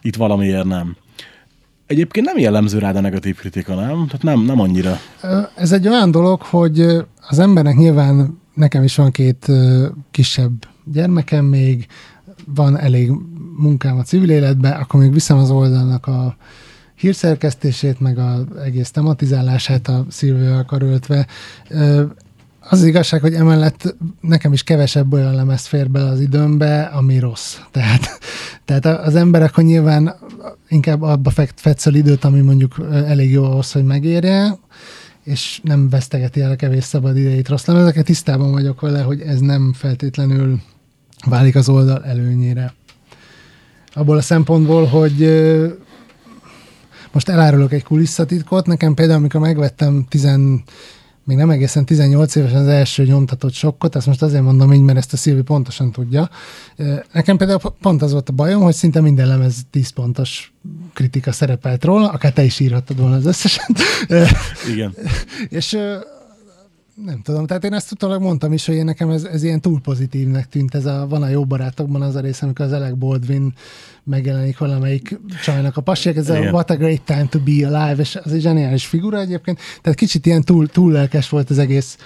itt valamiért nem. Egyébként nem jellemző rád a negatív kritika, nem? Tehát nem, nem annyira. Ez egy olyan dolog, hogy az embernek nyilván nekem is van két kisebb gyermekem még, van elég munkám a civil életben, akkor még viszem az oldalnak a hírszerkesztését, meg az egész tematizálását a szilvővel karöltve. Az, az igazság, hogy emellett nekem is kevesebb olyan lemez fér bele az időmbe, ami rossz. Tehát, tehát az emberek, hogy nyilván inkább abba fetszel időt, ami mondjuk elég jó ahhoz, hogy megérje, és nem vesztegeti el a kevés szabad idejét rossz lemezeket. Tisztában vagyok vele, hogy ez nem feltétlenül válik az oldal előnyére. Abból a szempontból, hogy most elárulok egy kulisszatitkot, nekem például, amikor megvettem 10, még nem egészen 18 évesen az első nyomtatott sokkot, ezt most azért mondom így, mert ezt a Szilvi pontosan tudja. Nekem például pont az volt a bajom, hogy szinte minden lemez 10 pontos kritika szerepelt róla, akár te is írhattad volna az összeset. Igen. És nem tudom, tehát én ezt utólag mondtam is, hogy én nekem ez, ez ilyen túl pozitívnek tűnt. Ez a, van a jó barátokban az a rész, amikor az Alec Baldwin megjelenik valamelyik csajnak a pasiek, ez Igen. a What a Great Time to Be Alive, és az egy zseniális figura egyébként, tehát kicsit ilyen túl, túl lelkes volt az egész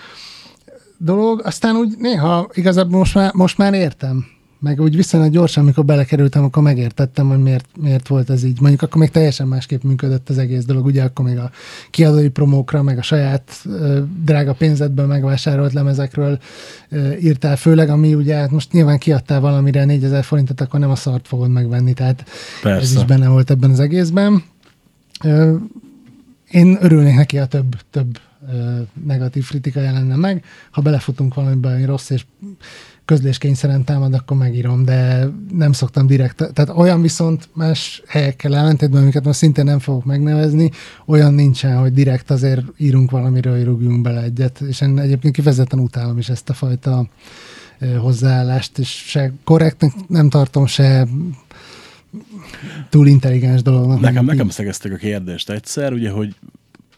dolog, aztán úgy néha igazából most már, most már értem, meg úgy viszonylag gyorsan, amikor belekerültem, akkor megértettem, hogy miért, miért volt ez így. Mondjuk akkor még teljesen másképp működött az egész dolog, ugye akkor még a kiadói promókra, meg a saját ö, drága pénzedből megvásárolt lemezekről ö, írtál, főleg ami ugye hát most nyilván kiadtál valamire 4000 forintot, akkor nem a szart fogod megvenni, tehát Persze. ez is benne volt ebben az egészben. Ö, én örülnék neki, a több, több negatív kritika jelenne meg. Ha belefutunk valamiben rossz, és közléskényszeren támad, akkor megírom, de nem szoktam direkt. Tehát olyan viszont más helyekkel ellentétben, amiket most szintén nem fogok megnevezni, olyan nincsen, hogy direkt azért írunk valamiről, rúgjunk bele egyet, és én egyébként kifejezetten utálom is ezt a fajta hozzáállást, és se korrektnek nem tartom, se túl intelligens dolognak. Nekem, nekem szegeztek a kérdést egyszer, ugye, hogy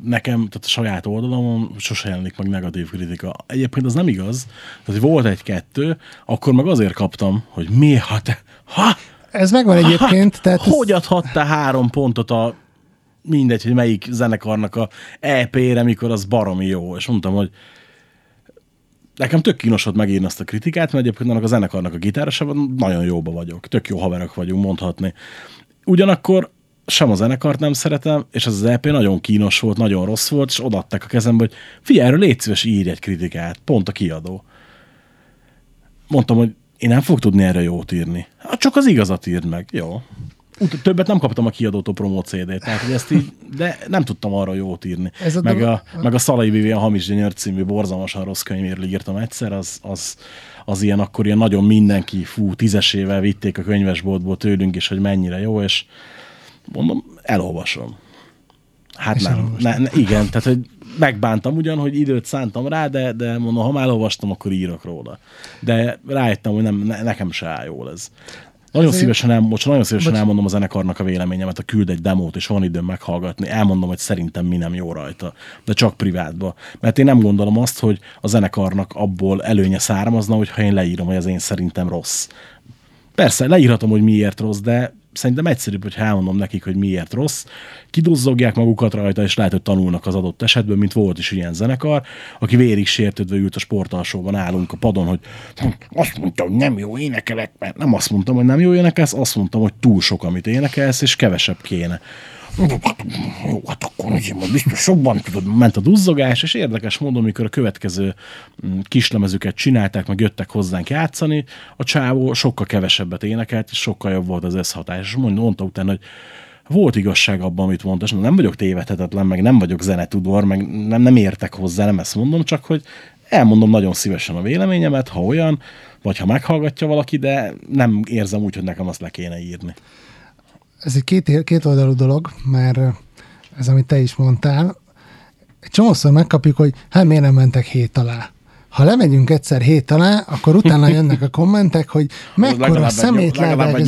nekem, tehát a saját oldalamon sose jelenik meg negatív kritika. Egyébként az nem igaz. Tehát, volt egy-kettő, akkor meg azért kaptam, hogy mi, ha te, ha? Ez megvan ha, egyébként. Tehát hogy ez... adhatta három pontot a mindegy, hogy melyik zenekarnak a EP-re, mikor az baromi jó. És mondtam, hogy nekem tök kínos volt megírni azt a kritikát, mert egyébként annak a zenekarnak a gitárosában nagyon jóba vagyok. Tök jó haverok vagyunk, mondhatni. Ugyanakkor sem a zenekart nem szeretem, és az az EP nagyon kínos volt, nagyon rossz volt, és odaadták a kezembe, hogy figyelj, erről légy szíves, írj egy kritikát, pont a kiadó. Mondtam, hogy én nem fog tudni erre jót írni. Hát csak az igazat írd meg. Jó. Többet nem kaptam a kiadótól promó CD-t, tehát hogy ezt így, de nem tudtam arra jót írni. Ez a meg, a, meg a Szalai Vivi a Hamis Gyönyör című borzalmasan rossz könyvéről írtam egyszer, az, az, az ilyen akkor ilyen nagyon mindenki, fú, tízesével vitték a könyvesboltból tőlünk is, hogy mennyire jó, és mondom, elolvasom. Hát És nem, ne, ne, igen, tehát hogy megbántam ugyan, hogy időt szántam rá, de, de mondom, ha már elolvastam, akkor írok róla. De rájöttem, hogy nem, ne, nekem se áll jól ez. Nagyon Ezért... szívesen, el, most nagyon szívesen Bocs. elmondom a zenekarnak a véleményemet, a küld egy demót, és van időm meghallgatni, elmondom, hogy szerintem mi nem jó rajta, de csak privátba. Mert én nem gondolom azt, hogy a zenekarnak abból előnye származna, hogyha én leírom, hogy az én szerintem rossz. Persze, leírhatom, hogy miért rossz, de szerintem egyszerűbb, hogy elmondom nekik, hogy miért rossz, kidozzogják magukat rajta, és lehet, hogy tanulnak az adott esetben, mint volt is ilyen zenekar, aki vérig sértődve ült a sportalsóban, állunk a padon, hogy azt mondta, hogy nem jó énekelek, mert nem azt mondtam, hogy nem jó énekelsz, azt mondtam, hogy túl sok, amit énekelsz, és kevesebb kéne. Jó, hát akkor azért majd biztos jobban tudod, ment a duzzogás, és érdekes módon, amikor a következő mm, kislemezüket csinálták, meg jöttek hozzánk játszani, a csávó sokkal kevesebbet énekelt, és sokkal jobb volt az összhatás. És mondta utána, hogy volt igazság abban, amit mondta, és nem vagyok tévedhetetlen, meg nem vagyok zenetudor, meg nem, nem értek hozzá, nem ezt mondom, csak hogy elmondom nagyon szívesen a véleményemet, ha olyan, vagy ha meghallgatja valaki, de nem érzem úgy, hogy nekem azt le kéne írni ez egy két, két oldalú dolog, mert ez, amit te is mondtál, egy csomószor megkapjuk, hogy hát miért nem mentek hét alá. Ha lemegyünk egyszer hét alá, akkor utána jönnek a kommentek, hogy mekkora szemétlábák.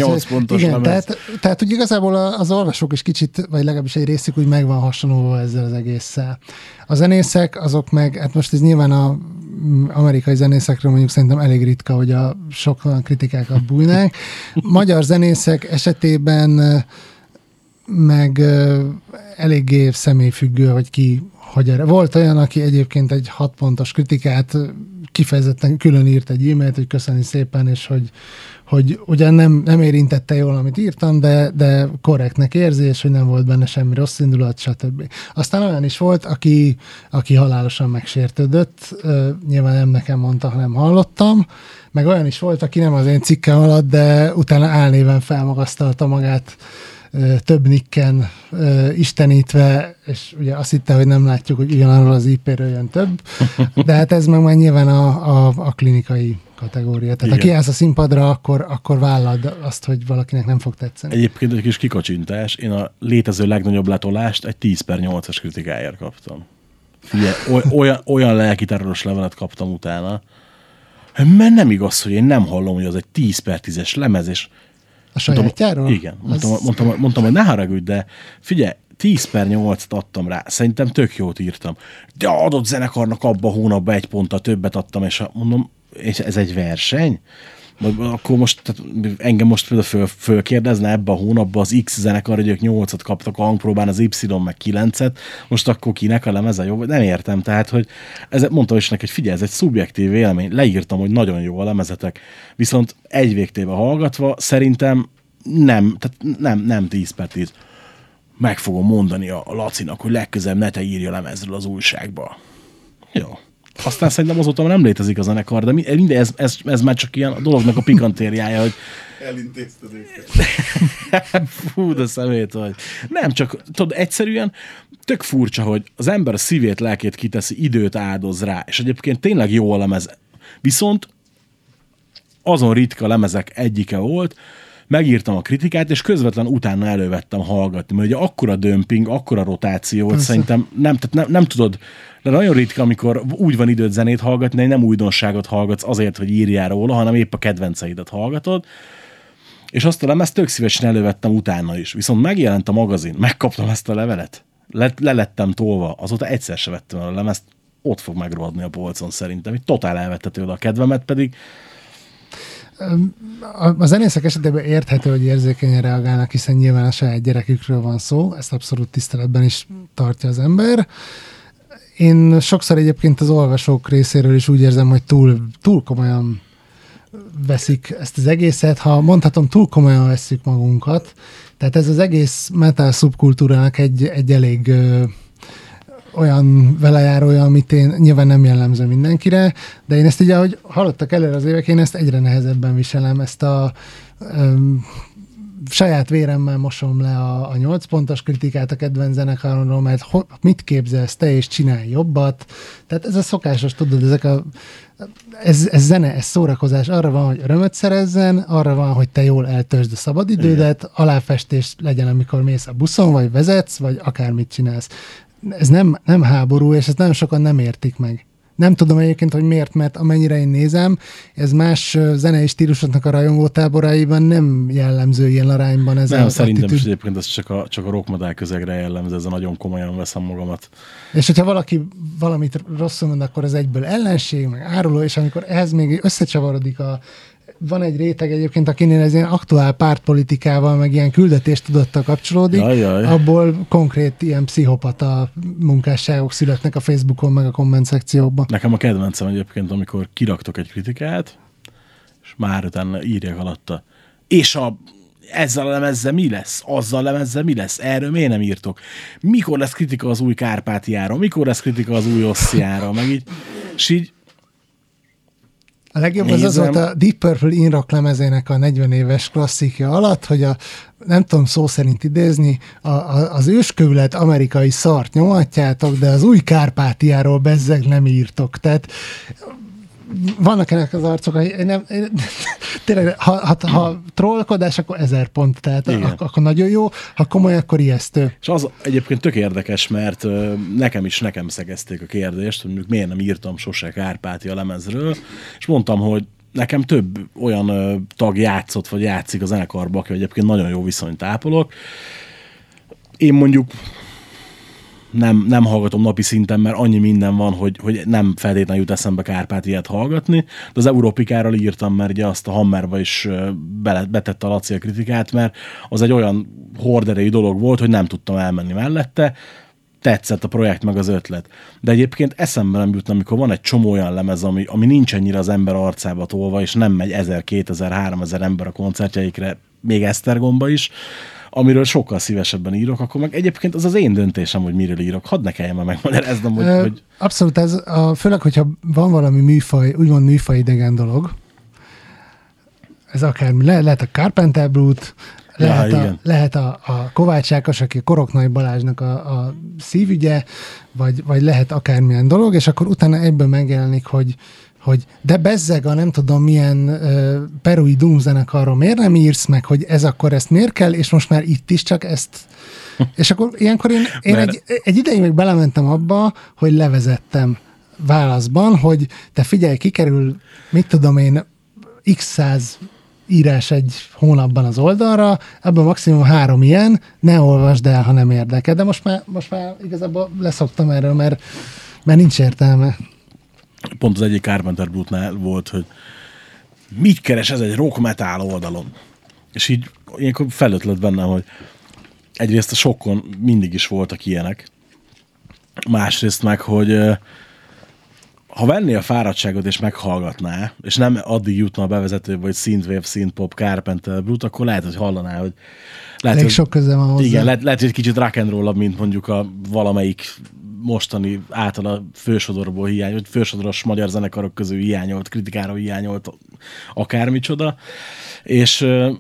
Igen, tehát, tehát úgy igazából az olvasók is kicsit, vagy legalábbis egy részük úgy meg van hasonlóva ezzel az egésszel. A zenészek, azok meg, hát most ez nyilván a amerikai zenészekről mondjuk szerintem elég ritka, hogy a sok kritikákat bújnák. Magyar zenészek esetében meg eléggé személyfüggő, hogy ki hogy erre. Volt olyan, aki egyébként egy hat pontos kritikát kifejezetten külön írt egy e-mailt, hogy köszöni szépen, és hogy, hogy ugyan nem, nem érintette jól, amit írtam, de, de korrektnek érzi, és hogy nem volt benne semmi rossz indulat, stb. Aztán olyan is volt, aki, aki halálosan megsértődött, nyilván nem nekem mondta, hanem hallottam, meg olyan is volt, aki nem az én cikkem alatt, de utána álnéven felmagasztalta magát több nikken istenítve, és ugye azt hitte, hogy nem látjuk, hogy ugyanarról az IP-ről jön több, de hát ez meg már nyilván a, a, a klinikai kategória. Tehát Igen. ha kiállsz a színpadra, akkor, akkor vállad azt, hogy valakinek nem fog tetszeni. Egyébként egy kis kikacsintás. Én a létező legnagyobb letolást egy 10 per 8-as kritikáért kaptam. Figyelj, olyan, olyan lelkiterroros levelet kaptam utána, mert nem igaz, hogy én nem hallom, hogy az egy 10 per 10-es lemez, és a sajátjáról? Igen. Mondtam, az... mondtam, mondtam, hogy ne haragudj, de figyelj, 10 per 8 adtam rá, szerintem tök jót írtam. De adott zenekarnak abba a hónapban egy ponttal többet adtam, és mondom, és ez egy verseny? Akkor most, tehát engem most például föl, fölkérdezne ebbe a hónapban az X zenekar, hogy ők 8-at kaptak a hangpróbán, az Y meg 9-et, most akkor kinek a lemeze jó? Nem értem, tehát, hogy ez, mondtam is neki, hogy figyelj, ez egy szubjektív vélemény, leírtam, hogy nagyon jó a lemezetek, viszont egy végtéve hallgatva szerintem nem, tehát nem, nem 10 per 10. Meg fogom mondani a, Lacinak, hogy legközelebb ne te írja lemezről az újságba. Jó. Aztán szerintem azóta már nem létezik a zenekar, de minden, ez, ez, ez már csak ilyen a dolognak a pikantériája, hogy Elintézted őket. Fú, de szemét vagy. Nem, csak tudod, egyszerűen tök furcsa, hogy az ember a szívét, lelkét kiteszi, időt áldoz rá, és egyébként tényleg jó a lemez. Viszont azon ritka lemezek egyike volt, megírtam a kritikát, és közvetlen utána elővettem hallgatni, mert ugye akkora dömping, akkora rotáció, hogy szerintem nem, tehát nem, nem tudod, de nagyon ritka, amikor úgy van időt zenét hallgatni, hogy nem újdonságot hallgatsz azért, hogy írjál róla, hanem épp a kedvenceidet hallgatod. És azt a lemezt tök szívesen elővettem utána is. Viszont megjelent a magazin, megkaptam ezt a levelet, le, lelettem tolva, azóta egyszer se vettem el a lemezt, ott fog megrohadni a polcon szerintem. hogy totál elvette tőle a kedvemet, pedig a zenészek esetében érthető, hogy érzékenyen reagálnak, hiszen nyilván a saját gyerekükről van szó, ezt abszolút tiszteletben is tartja az ember. Én sokszor egyébként az olvasók részéről is úgy érzem, hogy túl, túl komolyan veszik ezt az egészet, ha mondhatom, túl komolyan veszük magunkat. Tehát ez az egész metal szubkultúrának egy, egy elég olyan velejárója, amit én nyilván nem jellemző mindenkire, de én ezt ugye, ahogy hallottak előre az évek, én ezt egyre nehezebben viselem, ezt a um, saját véremmel mosom le a, a 8 pontos kritikát a kedvenc zenekaromról, mert ho, mit képzelsz te, és csinálj jobbat. Tehát ez a szokásos, tudod, ezek a ez, ez zene, ez szórakozás. Arra van, hogy örömöt szerezzen, arra van, hogy te jól eltöltsd a szabadidődet, Igen. aláfestés legyen, amikor mész a buszon, vagy vezetsz, vagy akármit csinálsz ez nem, nem háború, és ezt nagyon sokan nem értik meg. Nem tudom egyébként, hogy miért, mert amennyire én nézem, ez más zenei stílusoknak a rajongó táboraiban nem jellemző ilyen arányban. Ez nem, szerintem attitűd. is egyébként ez csak a, csak a rockmadár közegre jellemző, ez a nagyon komolyan veszem magamat. És hogyha valaki valamit rosszul mond, akkor az egyből ellenség, meg áruló, és amikor ehhez még összecsavarodik a van egy réteg egyébként, akinél ez ilyen aktuál pártpolitikával, meg ilyen küldetéstudattal kapcsolódik, Jaj, jaj. abból konkrét ilyen pszichopata munkásságok születnek a Facebookon, meg a komment szekciókban. Nekem a kedvencem egyébként, amikor kiraktok egy kritikát, és már utána írják alatta. És a ezzel a lemezzel mi lesz? Azzal a lemezzel mi lesz? Erről miért nem írtok? Mikor lesz kritika az új Kárpátiára? Mikor lesz kritika az új Ossziára? Meg így, és így A legjobb az az Nézem. volt a Deep Purple In Rock lemezének a 40 éves klasszikja alatt, hogy a, nem tudom szó szerint idézni, a, a, az őskövület amerikai szart nyomatjátok, de az új Kárpátiáról bezzeg nem írtok. Tehát vannak ennek az arcok, hogy nem, én, tényleg, ha, ha, ha trollkodás, akkor ezer pont, tehát Igen. ak- akkor nagyon jó, ha komoly, akkor ijesztő. És az egyébként tök érdekes, mert nekem is nekem szegezték a kérdést, hogy mondjuk miért nem írtam sose Kárpátia lemezről, és mondtam, hogy nekem több olyan tag játszott, vagy játszik a zenekarba, aki egyébként nagyon jó viszonyt ápolok. Én mondjuk nem, nem hallgatom napi szinten, mert annyi minden van, hogy, hogy nem feltétlenül jut eszembe Kárpátiát hallgatni, de az Európikáról írtam, mert ugye azt a Hammerba is bele, betette a Laci a kritikát, mert az egy olyan horderejű dolog volt, hogy nem tudtam elmenni mellette, tetszett a projekt meg az ötlet. De egyébként eszembe nem jutna, amikor van egy csomó olyan lemez, ami, ami nincs ennyire az ember arcába tolva, és nem megy 1000, 2000, 3000 ember a koncertjeikre, még Esztergomba is, amiről sokkal szívesebben írok, akkor meg egyébként az az én döntésem, hogy miről írok. Hadd ne kelljen már megmagyaráznom, hogy, hogy Abszolút, ez a, főleg, hogyha van valami műfaj, úgymond műfaj idegen dolog, ez akármi, le, lehet a Carpenter Brut, Ja, lehet, a, igen. lehet a, a Kovács Ákos, aki Koroknai Balázsnak a, a szívügye, vagy, vagy lehet akármilyen dolog, és akkor utána egyből megjelenik, hogy, hogy de bezzeg a nem tudom milyen uh, perui Doom zenekarról miért nem írsz meg, hogy ez akkor ezt miért kell, és most már itt is csak ezt és akkor ilyenkor én, én Mert- egy, egy ideig még belementem abba, hogy levezettem válaszban, hogy te figyelj, kikerül, mit tudom én, x száz írás egy hónapban az oldalra, ebből maximum három ilyen, ne olvasd el, ha nem érdekel. De most már, most már igazából leszoktam erről, mert, mert nincs értelme. Pont az egyik Carpenter Brutnál volt, hogy mit keres ez egy rock metal oldalon? És így ilyenkor felötlött bennem, hogy egyrészt a sokkon mindig is voltak ilyenek, másrészt meg, hogy ha venné a fáradtságot és meghallgatná, és nem addig jutna a bevezetőbe, hogy synthwave, synthpop, Carpenter Brut, akkor lehet, hogy hallaná, hogy lehet, Elég hogy- sok köze van hozzá. igen, lehet, lehet, hogy egy kicsit rock mint mondjuk a valamelyik mostani általa fősodorból hiányolt, fősodoros magyar zenekarok közül hiányolt, kritikára hiányolt akármicsoda, és ö,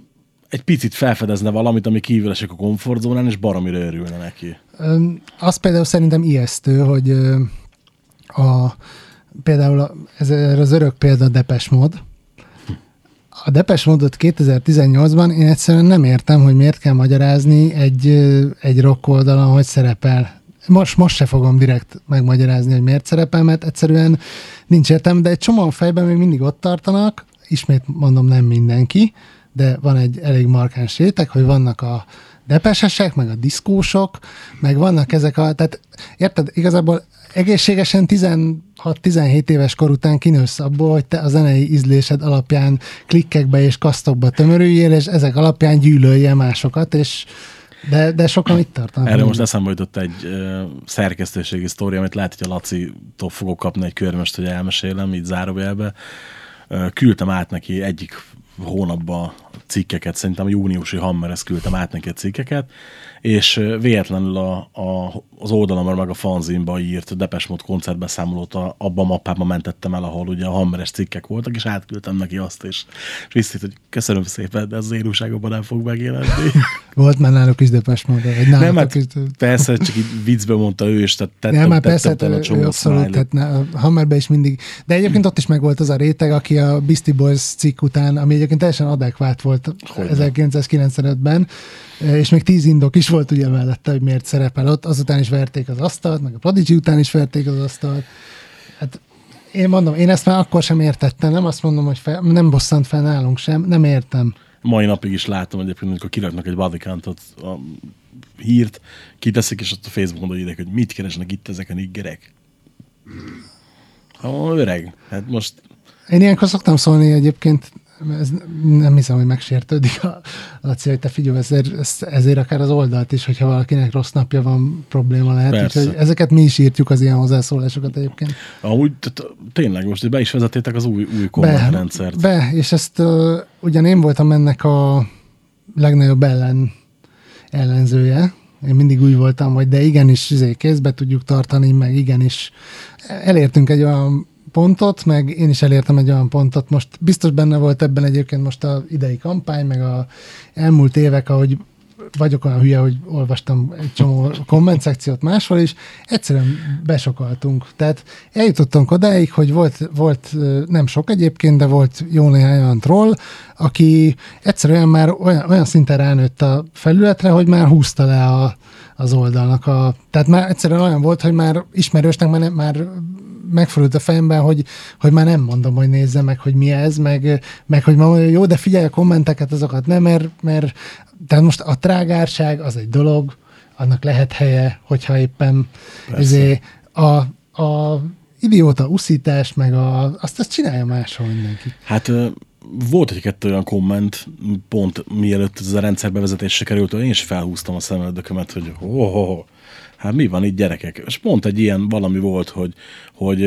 egy picit felfedezne valamit, ami kívül esik a komfortzónán, és baromira örülne neki. Öm, Az például szerintem ijesztő, hogy ö, a, például ez az örök példa Depes Mod. A Depes Modot 2018-ban én egyszerűen nem értem, hogy miért kell magyarázni egy, ö, egy rock oldalon, hogy szerepel. Most, most se fogom direkt megmagyarázni, hogy miért szerepel, mert egyszerűen nincs értelme, de egy csomó fejben még mindig ott tartanak, ismét mondom nem mindenki, de van egy elég markáns réteg, hogy vannak a depesesek, meg a diszkósok, meg vannak ezek a, tehát érted, igazából egészségesen 16-17 éves kor után kinősz abból, hogy te a zenei ízlésed alapján klikkekbe és kasztokba tömörüljél, és ezek alapján gyűlölje másokat, és de, de sokan itt tartanak. Erre most eszembe jutott egy ö, szerkesztőségi sztori, amit lehet, hogy a Laci-tól fogok kapni egy körmöst, hogy elmesélem, így zárójelbe. Ö, küldtem át neki egyik hónapban cikkeket, szerintem a júniusi Hammerhez küldtem át neki a cikkeket, és véletlenül a, a, az oldalamra meg a fanzinba írt Depes Mode koncertbeszámolót a, abban a mappában mentettem el, ahol ugye a Hammeres cikkek voltak, és átküldtem neki azt, és, és visszít, hogy köszönöm szépen, de ez az én újságokban nem fog megjelenni. Volt már náluk is Depes Mode, vagy nálatok Nem, hát is. persze, csak így viccbe mondta ő tehát tettem, Nem, már tettem persze, tele a hát, csomó abszolút, tehát ne, a Hammerben is mindig, de egyébként ott is megvolt az a réteg, aki a Beastie Boys cikk után, ami egyébként teljesen adekvát volt Hogyne. 1995-ben, és még tíz indok is volt ugye mellette, hogy miért szerepel ott, azután is verték az asztalt, meg a Prodigy után is verték az asztalt. Hát én mondom, én ezt már akkor sem értettem, nem azt mondom, hogy fel, nem bosszant fel nálunk sem, nem értem. Mai napig is látom egyébként, amikor kiraknak egy bodycountot, a hírt, kiteszik, és ott a Facebookon írják, hogy mit keresnek itt ezek a niggerek. Ha öreg, hát most Én ilyenkor szoktam szólni egyébként ez nem hiszem, hogy megsértődik a Laci, hogy te figyelj, ezért, ezért akár az oldalt is, hogyha valakinek rossz napja van, probléma lehet. Persze. Úgyhogy ezeket mi is írtjuk az ilyen hozzászólásokat egyébként. Amúgy tényleg most be is vezettétek az új, új kommentrendszert. Be, és ezt uh, ugyan én voltam ennek a legnagyobb ellen, ellenzője, én mindig úgy voltam, hogy de igenis izé, kézbe tudjuk tartani, meg igenis elértünk egy olyan pontot, meg én is elértem egy olyan pontot. Most biztos benne volt ebben egyébként most a idei kampány, meg a elmúlt évek, ahogy vagyok olyan hülye, hogy olvastam egy csomó komment szekciót máshol is, egyszerűen besokaltunk. Tehát eljutottunk odáig, hogy volt, volt nem sok egyébként, de volt jó néhány olyan troll, aki egyszerűen már olyan, olyan szinten ránőtt a felületre, hogy már húzta le a, az oldalnak a... Tehát már egyszerűen olyan volt, hogy már ismerősnek már, nem, már megfordult a fejemben, hogy, hogy már nem mondom, hogy nézze meg, hogy mi ez, meg, meg hogy ma mondja, jó, de figyelj a kommenteket, azokat nem, mert, mert tehát most a trágárság az egy dolog, annak lehet helye, hogyha éppen ezé, a, a idióta uszítás, meg a, azt, azt csinálja máshol mindenki. Hát volt egy-kettő olyan komment, pont mielőtt ez a rendszer bevezetésre került, hogy én is felhúztam a szemöldökömet, hogy ho, ho, ho. Hát mi van itt gyerekek? És pont egy ilyen valami volt, hogy, hogy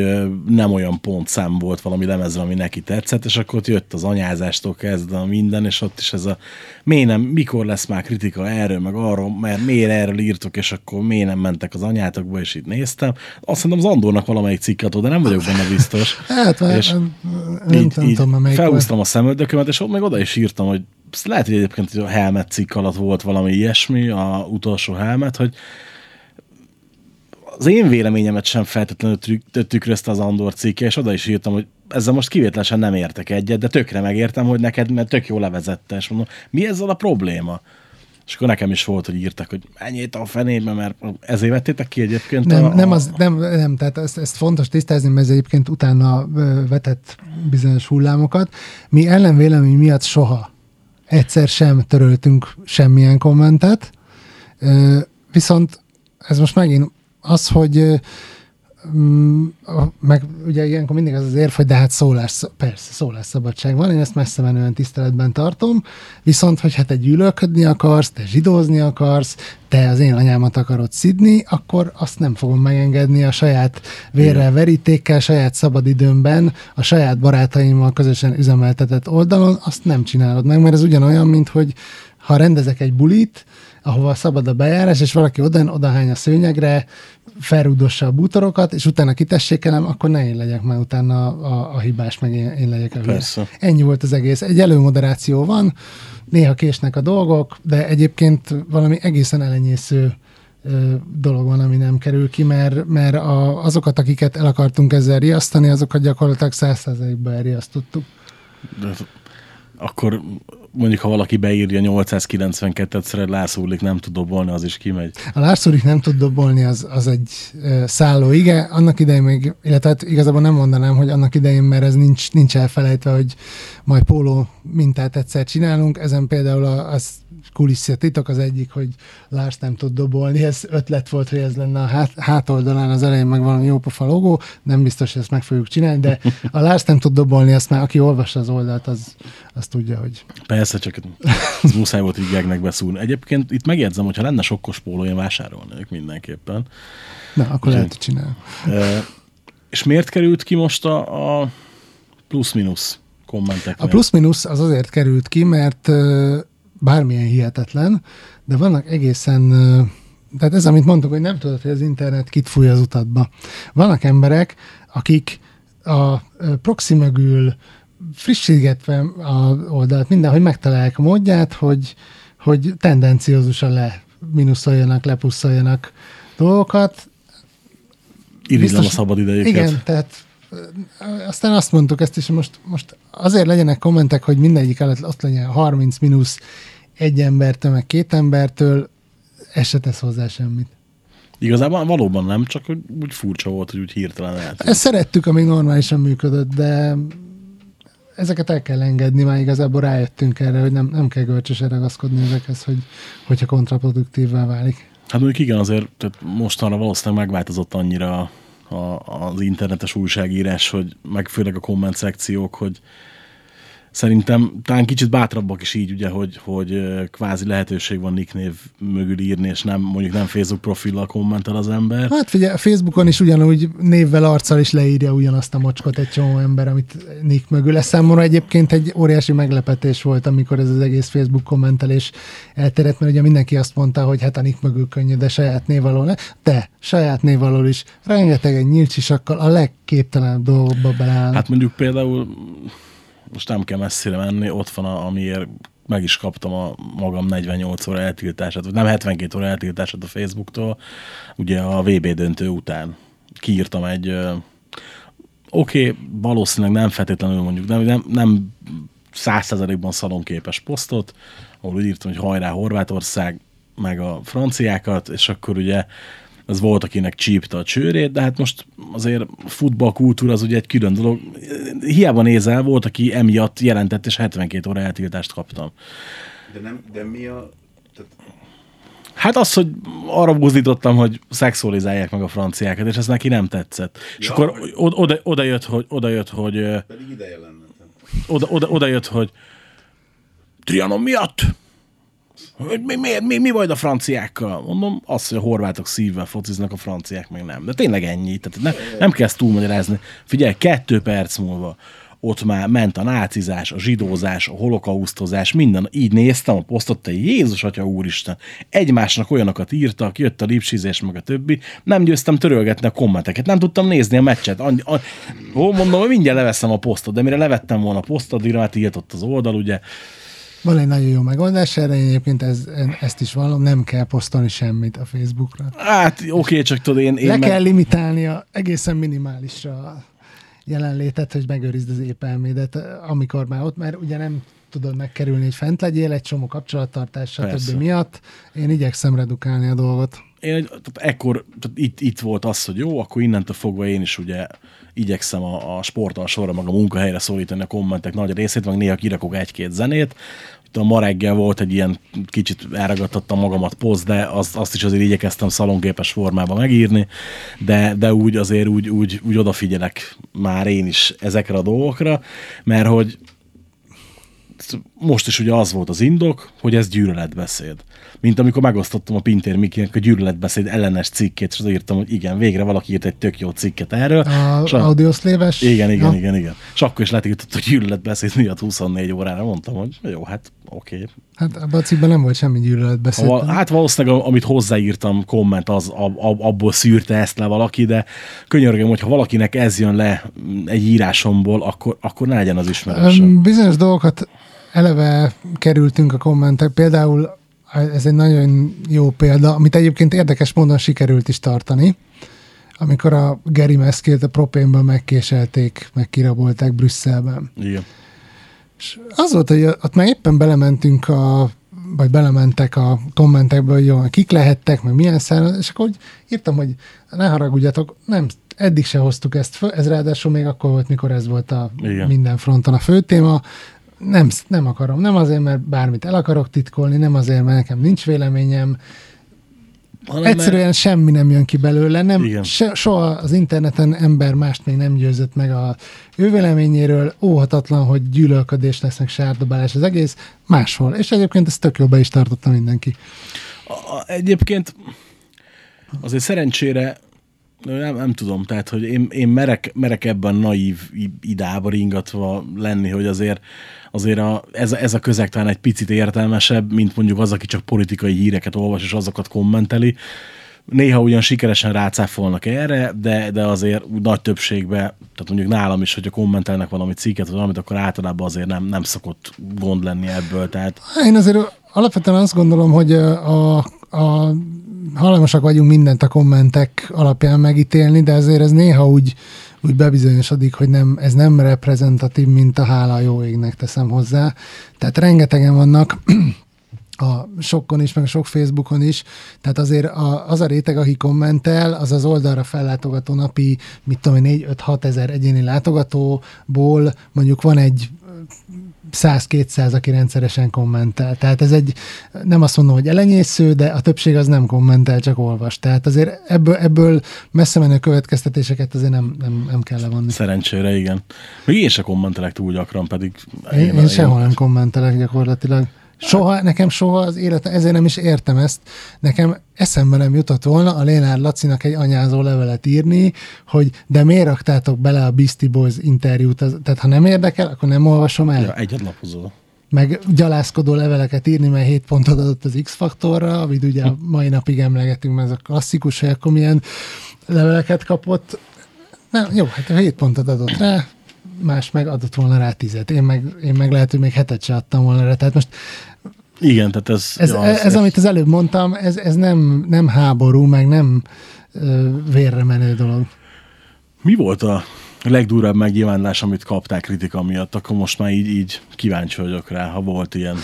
nem olyan pontszám volt valami lemezre, ami neki tetszett, és akkor ott jött az anyázástól kezdve a minden, és ott is ez a miért nem, mikor lesz már kritika erről, meg arról, mert miért erről írtok, és akkor miért nem mentek az anyátokba, és itt néztem. Azt mondom, az Andornak valamelyik cikket, de nem vagyok benne biztos. Hát, És nem, nem, így, nem így tudom, felhúztam a szemöldökömet, és ott meg oda is írtam, hogy lehet, hogy egyébként a Helmet cikk alatt volt valami ilyesmi, a utolsó Helmet, hogy az én véleményemet sem feltétlenül trük- tükrözte az Andor cikke, és oda is írtam, hogy ezzel most kivételesen nem értek egyet, de tökre megértem, hogy neked, mert tök jó levezette, és mondom, mi ezzel a probléma? És akkor nekem is volt, hogy írtak, hogy menjét a fenébe, mert ezért vettétek ki egyébként Nem, a, nem, az, nem, nem, tehát ezt, ezt fontos tisztázni, mert ez egyébként utána vetett bizonyos hullámokat. Mi ellenvélemény miatt soha egyszer sem töröltünk semmilyen kommentet, viszont ez most megint az, hogy mm, meg ugye ilyenkor mindig az az érv, hogy de hát szólás, persze, szólásszabadság van, én ezt messze menően tiszteletben tartom, viszont, hogy hát te gyűlölködni akarsz, te zsidózni akarsz, te az én anyámat akarod szidni, akkor azt nem fogom megengedni a saját vérrel, verítékkel, saját szabadidőmben, a saját barátaimmal közösen üzemeltetett oldalon, azt nem csinálod meg, mert ez ugyanolyan, mint hogy ha rendezek egy bulit, ahova szabad a bejárás, és valaki oda, odahány a szőnyegre, felrúdossa a bútorokat, és utána kitessékelem, akkor ne én legyek már utána a, a, a hibás, meg én, én legyek a. Persze. Ennyi volt az egész. Egy előmoderáció van, néha késnek a dolgok, de egyébként valami egészen elenyésző dolog van, ami nem kerül ki, mert, mert a, azokat, akiket el akartunk ezzel riasztani, azokat gyakorlatilag százszerzalékban elriasztottuk. De akkor mondjuk, ha valaki beírja 892-et, szeret lászúrlik, nem tud dobolni, az is kimegy. A Lárszúrik nem tud dobolni, az, az egy szálló ige. Annak idején még, illetve hát igazából nem mondanám, hogy annak idején, mert ez nincs, nincs elfelejtve, hogy majd póló mintát egyszer csinálunk. Ezen például a, az kulisszia titok az egyik, hogy Lars nem tud dobolni. Ez ötlet volt, hogy ez lenne a hát, hátoldalán az elején meg valami jópofa logó. Nem biztos, hogy ezt meg fogjuk csinálni, de a Lars nem tud dobolni, azt már aki olvassa az oldalt, az, az tudja, hogy Persze, csak ez muszáj volt így gegnek beszúrni. Egyébként itt megjegyzem, hogy ha lenne sokkos póló, én vásárolnék mindenképpen. na, akkor lehet, hogy csinál. E, és miért került ki most a, a plusz-minusz kommentek? A plusz-minusz az azért került ki, mert bármilyen hihetetlen, de vannak egészen, tehát ez, amit mondtuk, hogy nem tudod, hogy az internet kit fúj az utatba. Vannak emberek, akik a proxy mögül frissítgetve a oldalt, mindenhogy megtalálják a módját, hogy, hogy tendenciózusan le minuszoljanak, lepuszoljanak dolgokat, Irigylem a szabad idejüket. igen, tehát aztán azt mondtuk ezt is, most, most azért legyenek kommentek, hogy mindegyik alatt ott legyen 30 mínusz egy embertől, meg két embertől, ez se tesz hozzá semmit. Igazából valóban nem, csak úgy furcsa volt, hogy úgy hirtelen eltűnt. Ezt szerettük, amíg normálisan működött, de ezeket el kell engedni, már igazából rájöttünk erre, hogy nem, nem kell görcsösen ragaszkodni ezekhez, hogy, hogyha kontraproduktívvá válik. Hát mondjuk igen, azért tehát mostanra valószínűleg megváltozott annyira a, az internetes újságírás, hogy meg főleg a komment szekciók, hogy szerintem talán kicsit bátrabbak is így, ugye, hogy, hogy kvázi lehetőség van nick név mögül írni, és nem mondjuk nem Facebook profillal kommentel az ember. Hát figyelj, Facebookon is ugyanúgy névvel, arccal is leírja ugyanazt a mocskot egy csomó ember, amit Nick mögül. Ez számomra egyébként egy óriási meglepetés volt, amikor ez az egész Facebook kommentelés elterjedt, mert ugye mindenki azt mondta, hogy hát a Nick mögül könnyű, de saját név alól ne. De saját név alól is rengetegen nyílcsisakkal a legképtelenebb dolgokba beleáll. Hát mondjuk például, most nem kell messzire menni, ott van, a, amiért meg is kaptam a magam 48 óra eltiltását, vagy nem 72 óra eltiltását a Facebooktól, ugye a VB döntő után. Kiírtam egy, oké, okay, valószínűleg nem feltétlenül mondjuk, nem, nem, nem százszerzalékban szalonképes posztot, ahol úgy írtam, hogy hajrá Horvátország, meg a franciákat, és akkor ugye ez volt, akinek csípte a csőrét, de hát most azért futballkultúra az ugye egy külön dolog. Hiába nézel, volt, aki emiatt jelentett, és 72 óra eltiltást kaptam. De, nem, de mi a... Tehát, Hát az, hogy arra buzdítottam, hogy szexualizálják meg a franciákat, és ez neki nem tetszett. És Ja, akkor hogy- oda, oda, jött, hogy, oda jött, hogy pedig ideje lenne. Oda, oda, oda jött, hogy Trianon miatt? Mi, mi, mi, mi baj a franciákkal? Mondom, az, hogy a horvátok szívvel fociznak, a franciák meg nem. De tényleg ennyi. Tehát nem, nem kell ezt túlmagyarázni. Figyelj, kettő perc múlva ott már ment a nácizás, a zsidózás, a holokausztozás, minden. Így néztem a posztot, te Jézus Atya Úristen. Egymásnak olyanokat írtak, jött a lipsizés, meg a többi. Nem győztem törölgetni a kommenteket, nem tudtam nézni a meccset. Annyi, annyi, ó, mondom, hogy mindjárt leveszem a posztot, de mire levettem volna a posztot, már tiltott az oldal, ugye. Van egy nagyon jó megoldás erre, én egyébként ez, ezt is vallom, nem kell posztolni semmit a Facebookra. Hát oké, okay, csak tudod, én, én Le meg- kell limitálni a egészen minimálisra a jelenlétet, hogy megőrizd az épelmédet, amikor már ott, mert ugye nem tudod megkerülni, hogy fent legyél, egy csomó kapcsolattartás, stb. miatt. Én igyekszem redukálni a dolgot. Én tehát ekkor, tehát itt, itt volt az, hogy jó, akkor innentől fogva én is ugye igyekszem a, a sporttal sorra, meg a munkahelyre szólítani a kommentek nagy részét, meg néha kirakok egy-két zenét. Itt a ma reggel volt egy ilyen kicsit elragadtattam magamat poszt, de azt, azt is azért igyekeztem szalonképes formában megírni, de, de úgy azért úgy, úgy, úgy odafigyelek már én is ezekre a dolgokra, mert hogy most is ugye az volt az indok, hogy ez gyűlöletbeszéd. Mint amikor megosztottam a Pintér Mikinek a gyűlöletbeszéd ellenes cikkét, és írtam, hogy igen, végre valaki írt egy tök jó cikket erről. A a- audioszléves... igen, igen, Ja. igen, igen. És akkor is letiltott, hogy gyűlöletbeszéd miatt 24 órára mondtam, hogy jó, hát oké. Okay. Hát abban a cikkben nem volt semmi gyűlöletbeszéd. Val- hát valószínűleg, amit hozzáírtam, komment, az ab, ab, abból szűrte ezt le valaki, de könyörgöm, hogyha valakinek ez jön le egy írásomból, akkor, akkor ne legyen az ismerősöm. Öm, Bizonyos dolgokat eleve kerültünk a kommentek. Például ez egy nagyon jó példa, amit egyébként érdekes módon sikerült is tartani. Amikor a Geri Meszkét a propénban megkéselték, meg kirabolták Brüsszelben. Igen. És az volt, hogy ott már éppen belementünk a vagy belementek a kommentekbe, hogy jó, kik lehettek, meg milyen szám, és akkor úgy írtam, hogy ne haragudjatok, nem, eddig se hoztuk ezt föl, ez ráadásul még akkor volt, mikor ez volt a Igen. minden fronton a fő téma, nem, nem akarom, nem azért, mert bármit el akarok titkolni, nem azért, mert nekem nincs véleményem, Hanem Egyszerűen semmi nem jön ki belőle, nem, Igen. se, soha az interneten ember mást még nem győzött meg a ő véleményéről, óhatatlan, hogy gyűlölködés lesz, meg sárdobálás az egész, máshol. És egyébként ezt tök jól be is tartotta mindenki. A- Egyébként azért szerencsére nem, nem tudom, tehát, hogy én, én merek, merek ebben naív idába ringatva lenni, hogy azért, azért a, ez, ez a közeg talán egy picit értelmesebb, mint mondjuk az, aki csak politikai híreket olvas, és azokat kommenteli. Néha ugyan sikeresen rácáfolnak erre, de, de azért nagy többségben, tehát mondjuk nálam is, hogyha kommentelnek valami cikket, vagy valamit, akkor általában azért nem, nem szokott gond lenni ebből. Tehát Én azért alapvetően azt gondolom, hogy a, a hajlamosak vagyunk mindent a kommentek alapján megítélni, de azért ez néha úgy, úgy bebizonyosodik, hogy nem, ez nem reprezentatív, mint a hála a jó égnek teszem hozzá. Tehát rengetegen vannak, a sokkon is, meg a sok Facebookon is. Tehát azért a, az a réteg, aki kommentel, az az oldalra fellátogató napi, mit tudom én, 4-5-6 ezer egyéni látogatóból mondjuk van egy 100-200, aki rendszeresen kommentel. Tehát ez egy, nem azt mondom, hogy elenyésző, de a többség az nem kommentel, csak olvas. Tehát azért ebből, ebből messze menő következtetéseket azért nem, nem, nem kell levonni. Szerencsére igen. Még én se kommentelek túl gyakran, pedig... Én, én, én sehol nem kommentelek gyakorlatilag. Soha, nekem soha az életem, ezért nem is értem ezt. Nekem eszembe nem jutott volna a Lénár Lacinak egy anyázó levelet írni, hogy de miért raktátok bele a Beastie Boys interjút, tehát ha nem érdekel, akkor nem olvasom el. Ja, egyet lapozol. Meg gyalázkodó leveleket írni, mert 7 pontot adott az X-faktorra, amit ugye a mai napig emlegetünk, mert ez a klasszikus, hogy akkor milyen leveleket kapott. Nem, jó, hát 7 pontot adott rá, más meg adott volna rá tizet. Én meg, én meg lehet, hogy még hetet se adtam volna rá. Tehát most Igen, tehát ez... ez, ja, ez, ez amit az előbb mondtam, ez, ez nem, nem háború, meg nem ö, vérre menő dolog. Mi volt a legdurvább megnyilvánulás, amit kapták kritika miatt? Akkor most már így, így kíváncsi vagyok rá, ha volt ilyen.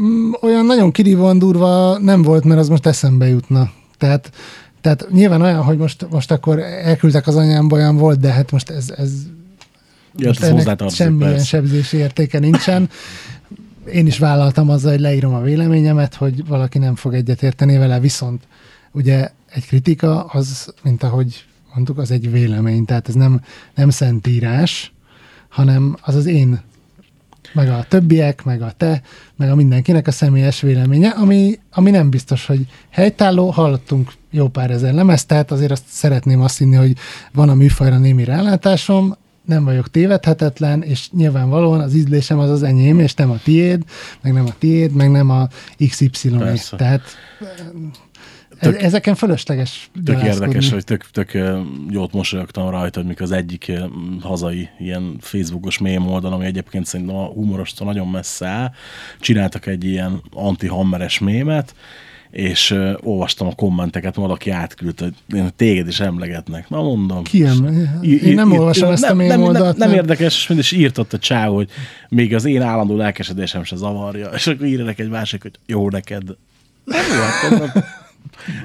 Mm, Olyan nagyon kirívóan durva nem volt, mert az most eszembe jutna. Tehát, tehát nyilván olyan, hogy most, most akkor elküldtek az anyámba, olyan volt, de hát most ez, ez Ja, most ez ennek semmilyen persze. sebzési értéke nincsen. Én is vállaltam azzal, hogy leírom a véleményemet, hogy valaki nem fog egyetérteni vele, viszont ugye egy kritika az, mint ahogy mondtuk, az egy vélemény, tehát ez nem, nem szentírás, hanem az az én, meg a többiek, meg a te, meg a mindenkinek a személyes véleménye, ami, ami nem biztos, hogy helytálló, hallottunk jó pár ezer lemez, tehát azért azt szeretném azt hinni, hogy van a műfajra némi rálátásom, nem vagyok tévedhetetlen, és nyilvánvalóan az ízlésem az az enyém, és nem a tiéd, meg nem a tiéd, meg nem a XY-é. Tehát e- ezeken fölösleges Tök érdekes, hogy tök, tök jót mosolyogtam rajta, hogy mikor az egyik hazai ilyen Facebookos mém oldal, ami egyébként szerintem a humorostól nagyon messze áll, csináltak egy ilyen anti-hammeres mémet, és ö, olvastam a kommenteket, valaki átküldte, hogy téged is emlegetnek. Na mondom. Ki em- Í- Én nem olvasom ezt a mém nem, nem, oldalt, nem, mert- érdekes, és mindig is írtott a csáv, hogy még az én állandó lelkesedésem se zavarja, és akkor írnak egy másik, hogy jó neked. Nem jó, hát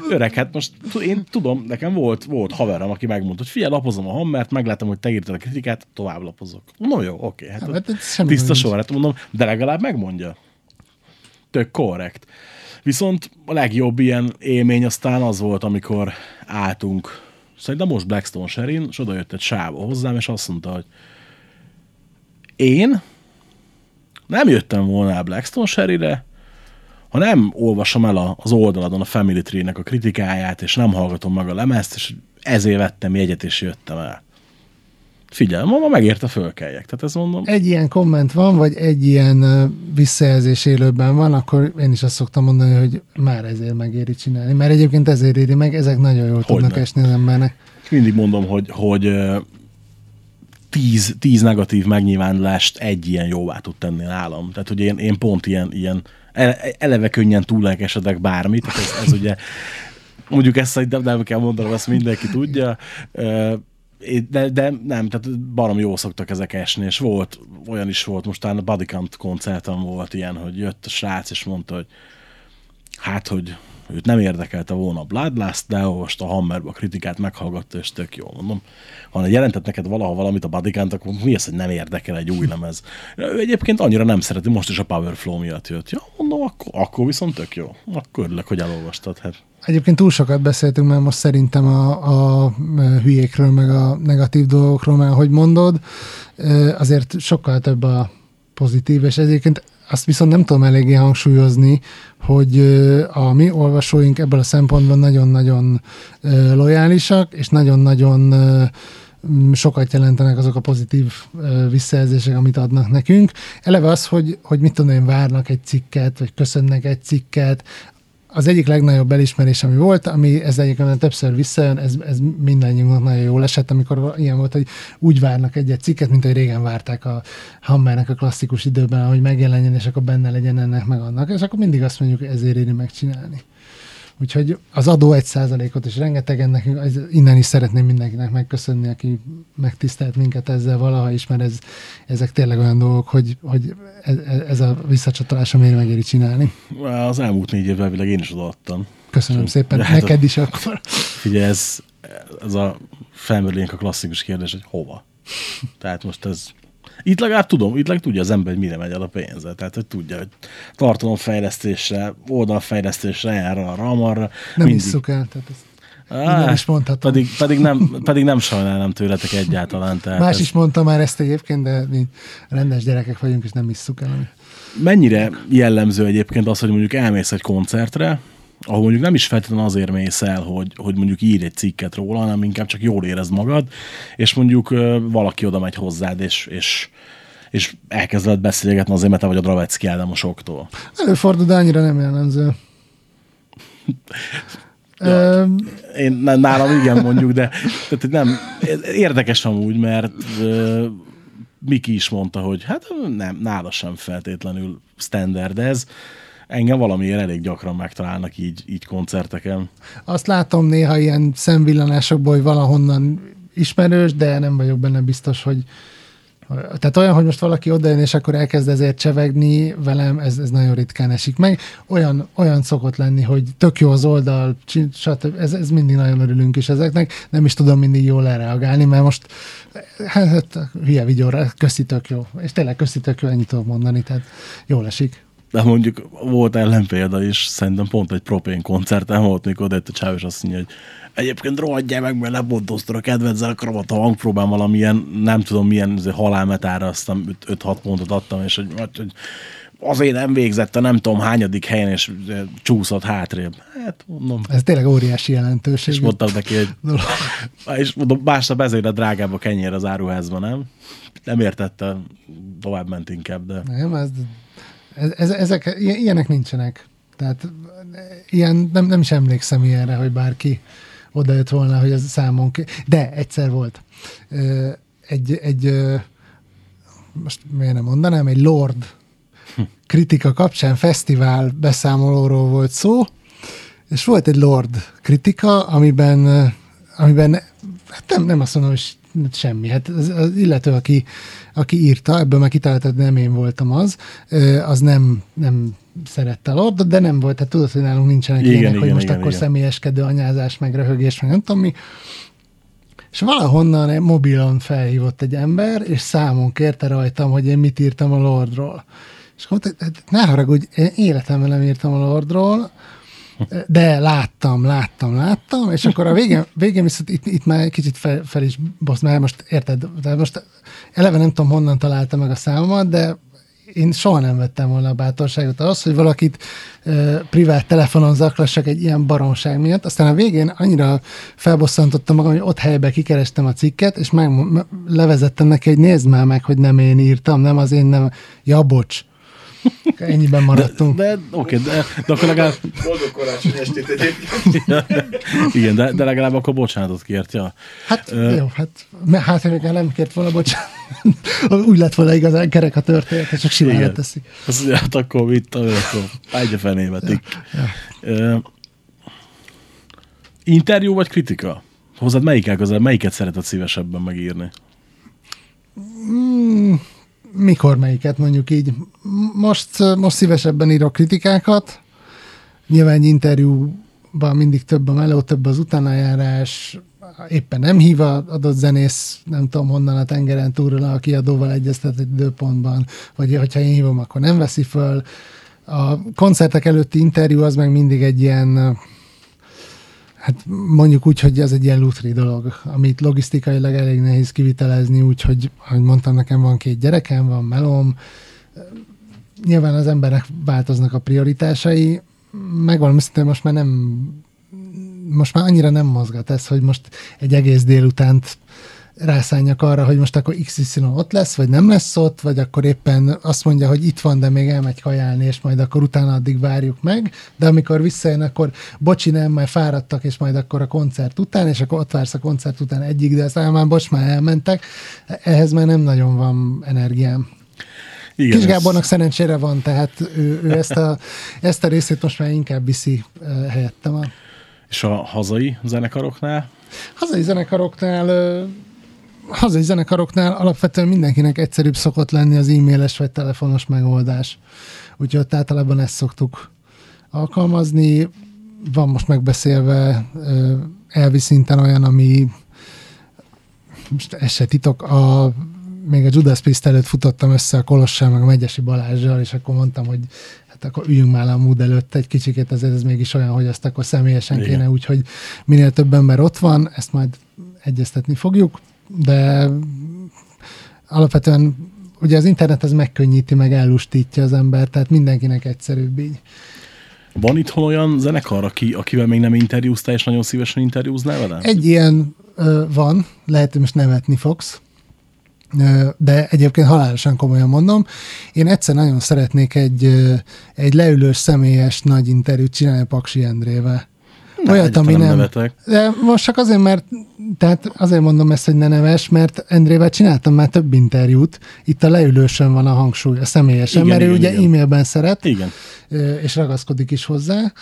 Öreg, hát most én tudom, nekem volt, volt haverom, aki megmondta, hogy figyelj, lapozom a hammert, meglátom, hogy te írtad a kritikát, tovább lapozok. Mondom, jó, oké, hát, Hát, ez tiszta sor, hát mondom, de legalább megmondja. Tök korrekt. Viszont a legjobb ilyen élmény aztán az volt, amikor álltunk, szerintem most Blackstone Sherin, és oda jött egy sávó hozzám, és azt mondta, hogy én nem jöttem volna el Blackstone Sherryre, ha nem olvasom el az oldaladon a Family Tree-nek a kritikáját, és nem hallgatom meg a lemezt, és ezért vettem jegyet, és jöttem el. Figyelj, ma, megérte fölkeljek. Tehát ez mondom, egy ilyen komment van, vagy egy ilyen visszajelzés élőben van, akkor én is azt szoktam mondani, hogy már ezért megéri csinálni. Mert egyébként ezért éri meg, ezek nagyon jól tudnak Hogyne. esni az embernek. mindig mondom, hogy, hogy tíz, tíz negatív megnyilvánulást egy ilyen jóvá tud tenni nálam. Tehát, hogy én, én pont ilyen, ilyen eleve könnyen túllelkesedek bármit, ez, ez ugye mondjuk ezt szerintem nem kell mondanom, ezt mindenki tudja, é- de, de nem, tehát barom jól szoktak ezek esni, és volt, olyan is volt, most talán a Bodycount koncerten volt ilyen, hogy jött a srác, és mondta, hogy hát, hogy őt nem érdekelte volna a Bloodlust, de olvasta a Hammerbe a kritikát, meghallgatta, és tök jó. Mondom, ha jelentett neked valaha valamit a Bodycount, akkor mi az, hogy nem érdekel egy új lemez? Ő egyébként annyira nem szereti, most is a Powerflow miatt jött. Ja, mondom, akkor, akkor viszont tök jó. Akkor örülök, hogy elolvastad. Hát. Egyébként túl sokat beszéltünk már most szerintem a, a hülyékről, meg a negatív dolgokról, mert ahogy mondod, ö, azért sokkal több a pozitív, és egyébként azt viszont nem tudom eléggé hangsúlyozni, hogy a mi olvasóink ebből a szempontból nagyon-nagyon lojálisak, és nagyon-nagyon sokat jelentenek azok a pozitív visszajelzések, amit adnak nekünk. Eleve az, hogy, hogy mit tudom én, várnak egy cikket, vagy köszönnek egy cikket, az egyik legnagyobb elismerés, ami volt, ami ez egyébként többször visszajön, ez, ez mindannyiunknak nagyon jól esett, amikor ilyen volt, hogy úgy várnak egy-egy cikket, mint hogy régen várták a Hammernek a klasszikus időben, hogy megjelenjen, és akkor benne legyen ennek meg annak, és akkor mindig azt mondjuk, hogy ezért éri megcsinálni. Úgyhogy az adó egy százalékot is rengetegen nekünk, innen is szeretném mindenkinek megköszönni, aki megtisztelt minket ezzel valaha is, mert ez, ezek tényleg olyan dolgok, hogy, hogy ez, ez a visszacsatolás, amire megéri csinálni. Az elmúlt négy évvel elvileg én is odaadtam. Köszönöm szépen. Hát Neked is akkor. Figyelj, ez, ez a felmerülénk a klasszikus kérdés, hogy hova? Tehát most ez... Itt legalább tudom, itt legalább tudja az ember, hogy mire megy el a pénze. Tehát, hogy tudja, hogy tartalomfejlesztésre, oldalfejlesztésre, erre, arra, amarra. Nem mindig. isszuk el, tehát ez Á, is mondhatom. Pedig, pedig, nem, pedig nem sajnálom tőletek egyáltalán. Tehát Más ez- is mondta már ezt egyébként, de mi rendes gyerekek vagyunk, és nem isszuk el. Mennyire jellemző egyébként az, hogy mondjuk elmész egy koncertre, ahol mondjuk nem is feltétlenül azért mész el, hogy, hogy mondjuk írj egy cikket róla, hanem inkább csak jól érezd magad, és mondjuk valaki oda megy hozzád, és, és, és elkezd veled beszélgetni azért, mert te vagy a Dravecki Ádamosoktól. Előfordul, de annyira nem jellemző. Ö, Én nálam igen mondjuk, de tehát nem, érdekes amúgy, mert ö, Miki is mondta, hogy hát nem, nála sem feltétlenül standard ez. Engem valamiért elég gyakran megtalálnak így, így koncerteken. azt látom néha ilyen szemvillanásokból, hogy valahonnan ismerős, de nem vagyok benne biztos, hogy tehát olyan, hogy most valaki odajön, és akkor elkezd ezért csevegni velem, ez, ez nagyon ritkán esik meg. Olyan, olyan szokott lenni, hogy tök jó az oldal, stb. Ez, ez mindig nagyon örülünk is ezeknek. Nem is tudom mindig jól elreagálni, mert most hát, hát hülye videóra, köszi tök jó. És tényleg köszi tök jó, ennyit tudok mondani, tehát jól esik. De mondjuk volt ellenpélda is, szerintem pont egy propén koncerten volt, mikor odajött a csáv, és azt mondja, hogy egyébként rohadjál meg, mert lepontoztad a kedvedzel, akarom a hangpróbán valamilyen, nem tudom milyen halálmetára, aztán 5-6 pontot adtam, és hogy, hogy azért nem végzett a nem tudom hányadik helyen, és csúszott hátrébb. Hát mondom, Ez tényleg óriási jelentőség. és mondtam neki, hogy és mondom, másnap ezért a drágább a kenyér az áruházban, nem? Nem értette, tovább ment inkább, de... Nem, ez, ez, ez, ezek, ilyen- ilyenek nincsenek. Tehát ilyen, nem, nem is emlékszem ilyenre, hogy bárki odajött volna, hogy ez számon ki. De egyszer volt. Egy, egy most miért nem mondanám, egy Lord kritika kapcsán fesztivál beszámolóról volt szó, és volt egy Lord kritika, amiben, amiben hát nem, nem azt mondom, hogy semmi. Hát az, az illető, aki, aki írta, ebből már kitaláltad, nem én voltam az, az nem, nem szerette a Lordot, de nem volt, tehát tudod, hogy nálunk nincsenek Igen, ilyenek, igen, hogy most igen, akkor igen. személyeskedő anyázás, meg röhögés, meg nem tudom mi. És valahonnan egy mobilon felhívott egy ember, és számon kérte rajtam, hogy én mit írtam a Lordról. És akkor mondta, "Hát ne haragudj, én életemben nem írtam a Lordról, de láttam, láttam, láttam, és akkor a végén, végén viszont itt, itt már kicsit fel, fel is bosz, mert most érted, de most eleve nem tudom, honnan találta meg a számomat, de én soha nem vettem volna a bátorságot az, hogy valakit ö, privát telefonon zaklassak egy ilyen baromság miatt. Aztán a végén annyira felbosszantottam magam, hogy ott helybe kikerestem a cikket, és meg, me- levezettem neki, hogy nézd már meg, hogy nem én írtam, nem az én nem. Ja, bocs. Ennyiben maradtunk. De oké, de, de akkor legalább Boldog karácsony estét egyébként. Igen, de, de legalább akkor bocsánatot kért, ja. Hát Ö, jó, hát mert hát, hogy nem kért volna, bocsánat. Úgy lett volna igazán kerek a történet, és csak simán teszik. Mondja, hát akkor mit, akkor egy a fenébe, tik. Ö, Interjú vagy kritika? Hozzád melyik közel, melyiket szereted szívesebben megírni? Mikor melyiket mondjuk így? Most, most szívesebben írok kritikákat. Nyilván egy interjúban mindig több a meló, több az utánajárás, éppen nem hív a adott zenész, nem tudom honnan a tengeren túlról a kiadóval egyeztet egy időpontban, vagy hogyha én hívom, akkor nem veszi föl. A koncertek előtti interjú az meg mindig egy ilyen, hát mondjuk úgy, hogy ez egy ilyen lutri dolog, amit logisztikailag elég nehéz kivitelezni, úgyhogy, ahogy mondtam, nekem van két gyerekem, van melom, nyilván az embernek változnak a prioritásai, megvalami szintén most már nem most már annyira nem mozgat ez, hogy most egy egész délutánt rászánjak arra, hogy most akkor XY ott lesz, vagy nem lesz ott, vagy akkor éppen azt mondja, hogy itt van, de még elmegy kajálni, és majd akkor utána addig várjuk meg, de amikor visszajön, akkor bocsi, nem, majd fáradtak, és majd akkor a koncert után, és akkor ott vársz a koncert után egyig, de aztán már bocs, már elmentek. Ehhez már nem nagyon van energiám. Igen, Kis ez- Gábornak szerencsére van, tehát ő, ő ezt, a, ezt a részét most már inkább viszi uh, helyettem. A És a hazai zenekaroknál? hazai zenekaroknál hazai zenekaroknál alapvetően mindenkinek egyszerűbb szokott lenni az e-mailes vagy telefonos megoldás. Úgyhogy ott általában ezt szoktuk alkalmazni. Van most megbeszélve elvi szinten olyan, ami most ez se titok, a, még a Judas Priest előtt futottam össze a Kolossal, meg a Megyesi Balázsjal, és akkor mondtam, hogy hát akkor üljünk már a múd előtt egy kicsikét, azért ez mégis olyan, hogy azt akkor személyesen Igen. kéne, úgyhogy minél több ember ott van, ezt majd egyeztetni fogjuk, de alapvetően ugye az internet az megkönnyíti, meg ellustítja az ember, tehát mindenkinek egyszerűbb így. Van itthon olyan zenekar, aki, akivel még nem interjúztál, és nagyon szívesen interjúznál vele? Egy ilyen ö, van, lehet, hogy most nevetni fogsz, ö, de egyébként halálosan komolyan mondom. Én egyszer nagyon szeretnék egy, ö, egy leülős, személyes nagy interjút csinálni Paksi Endrével. Olyat, ami nem... nevetek. De most csak azért, mert tehát azért mondom ezt, hogy ne neves, mert Endrével csináltam már több interjút, itt a leülősön van a hangsúly, a személyesen, Igen, mert ő igen, ugye igen. e-mailben szeret, Igen. és ragaszkodik is hozzá.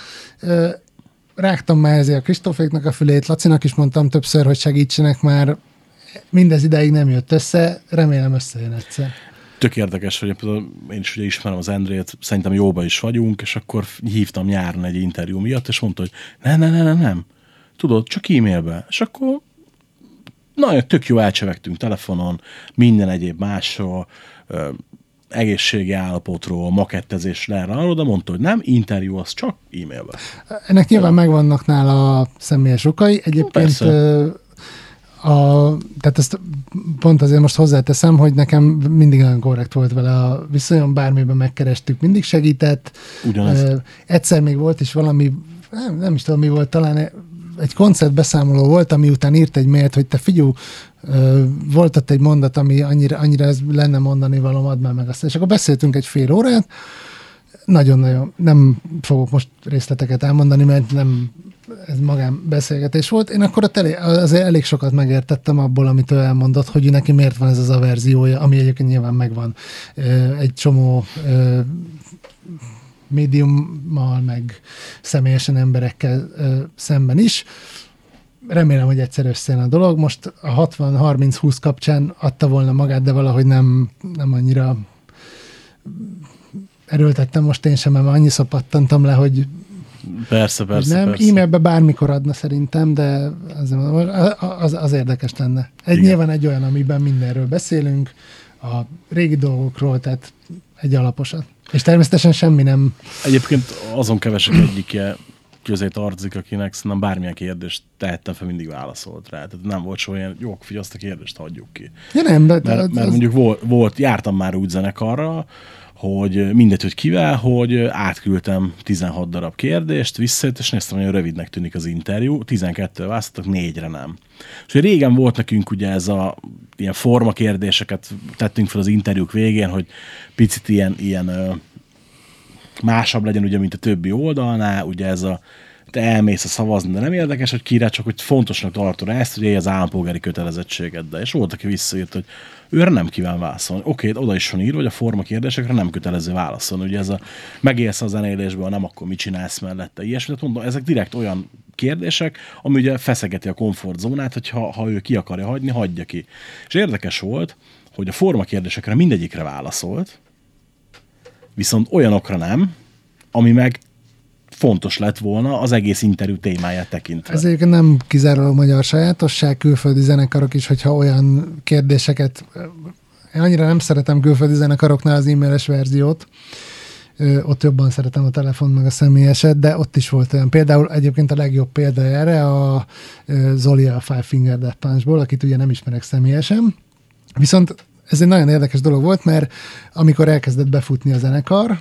Rágtam már ezért a Kristóféknak a fülét, Lacinak is mondtam többször, hogy segítsenek már. Mindez ideig nem jött össze, remélem összejön egyszer. Tök érdekes, hogy én is ugye ismerem az Endrét, szerintem jóba is vagyunk, és akkor hívtam nyáron egy interjú miatt, és mondta, hogy ne, ne, ne, ne, nem. Tudod, csak e-mailbe. És akkor nagyon tök jó elcsevegtünk telefonon, minden egyéb másról, egészségi állapotról, makettezésről, erre, arról, de mondta, hogy nem, interjú az csak e-mailbe. Ennek nyilván megvannak nála a személyes okai. Egyébként Persze. A, tehát ezt pont azért most hozzáteszem, hogy nekem mindig nagyon korrekt volt vele a viszonyom, bármiben megkerestük, mindig segített. Ugyanez. Ö, egyszer még volt is valami, nem, nem is tudom mi volt, talán egy koncertbeszámoló volt, ami után írt egy mailt, hogy te figyú, volt ott egy mondat, ami annyira, annyira ez lenne mondani valóm, add már meg azt. És akkor beszéltünk egy fél órát, nagyon-nagyon, nem fogok most részleteket elmondani, mert nem ez magán beszélgetés volt. Én akkor ott elég, azért elég sokat megértettem abból, amit ő elmondott, hogy neki miért van ez az averziója, ami egyébként nyilván megvan egy csomó médiummal, meg személyesen emberekkel szemben is. Remélem, hogy egyszer összejön a dolog. Most a 60-30-20 kapcsán adta volna magát, de valahogy nem, nem annyira erőltettem most én sem, mert annyiszor pattantam le, hogy Persze, persze, nem. persze. E-mailbe bármikor adna szerintem, de az, az, az érdekes lenne. Egy Igen. nyilván egy olyan, amiben mindenről beszélünk, a régi dolgokról, tehát egy alaposat. És természetesen semmi nem Egyébként azon kevesek egyike közé tartozik, akinek szerintem bármilyen kérdést tehettem fel, mindig válaszolt rá. Tehát nem volt soha ilyen, jó, figyelj, azt a kérdést hagyjuk ki. Ja nem, de Mert, az, mert az, mondjuk volt, volt, jártam már úgy zenekarra, hogy mindegy, hogy kivel, hogy átküldtem 16 darab kérdést, visszajött, és néztem, hogy rövidnek tűnik az interjú, 12 választottak, négyre nem. És régen volt nekünk ugye ez a ilyen forma kérdéseket tettünk fel az interjúk végén, hogy picit ilyen, ilyen másabb legyen, ugye, mint a többi oldalnál, ugye ez a te elmész a szavazni, de nem érdekes, hogy kire, csak hogy fontosnak tartod ezt, élj az állampolgári kötelezettségeddel. És volt, aki visszaírt, hogy őre nem kíván válaszolni. Oké, oda is van írva, hogy a forma kérdésekre nem kötelező válaszolni. Ugye ez a megélsz a zenélésből, nem akkor mit csinálsz mellette. Ilyesmi, tehát mondom, ezek direkt olyan kérdések, ami ugye feszegeti a komfortzónát, hogy ha, ha ő ki akarja hagyni, hagyja ki. És érdekes volt, hogy a forma kérdésekre mindegyikre válaszolt, viszont olyanokra nem, ami meg fontos lett volna az egész interjú témáját tekintve. ez egyébként nem kizárólag magyar sajátosság, külföldi zenekarok is, hogyha olyan kérdéseket, én annyira nem szeretem külföldi zenekaroknál az e-mailes verziót, ott jobban szeretem a telefon meg a személyeset, de ott is volt olyan. Például egyébként a legjobb példa erre a Zoli a Five Finger Death Punchból, akit ugye nem ismerek személyesen. Viszont ez egy nagyon érdekes dolog volt, mert amikor elkezdett befutni a zenekar,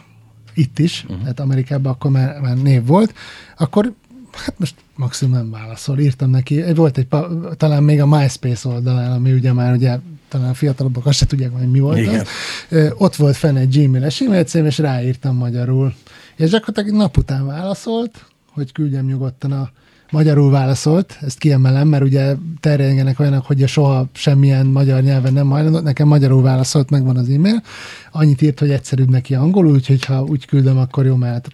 itt is, uh-huh. tehát Amerikában akkor már, már név volt, akkor hát most maximum nem válaszol. Írtam neki, volt egy, talán még a MySpace oldalán, ami ugye már ugye talán a fiatalabbak azt se tudják, hogy mi volt Igen. az. Ott volt fenn egy Gmail-es e-mail cím, és ráírtam magyarul. És gyakorlatilag egy nap után válaszolt, hogy küldjem nyugodtan a magyarul válaszolt, ezt kiemelem, mert ugye terjengenek olyanok, hogy soha semmilyen magyar nyelven nem hajlandó, nekem magyarul válaszolt, megvan az e-mail, annyit írt, hogy egyszerűbb neki angolul, úgyhogy ha úgy küldöm, akkor jó, mert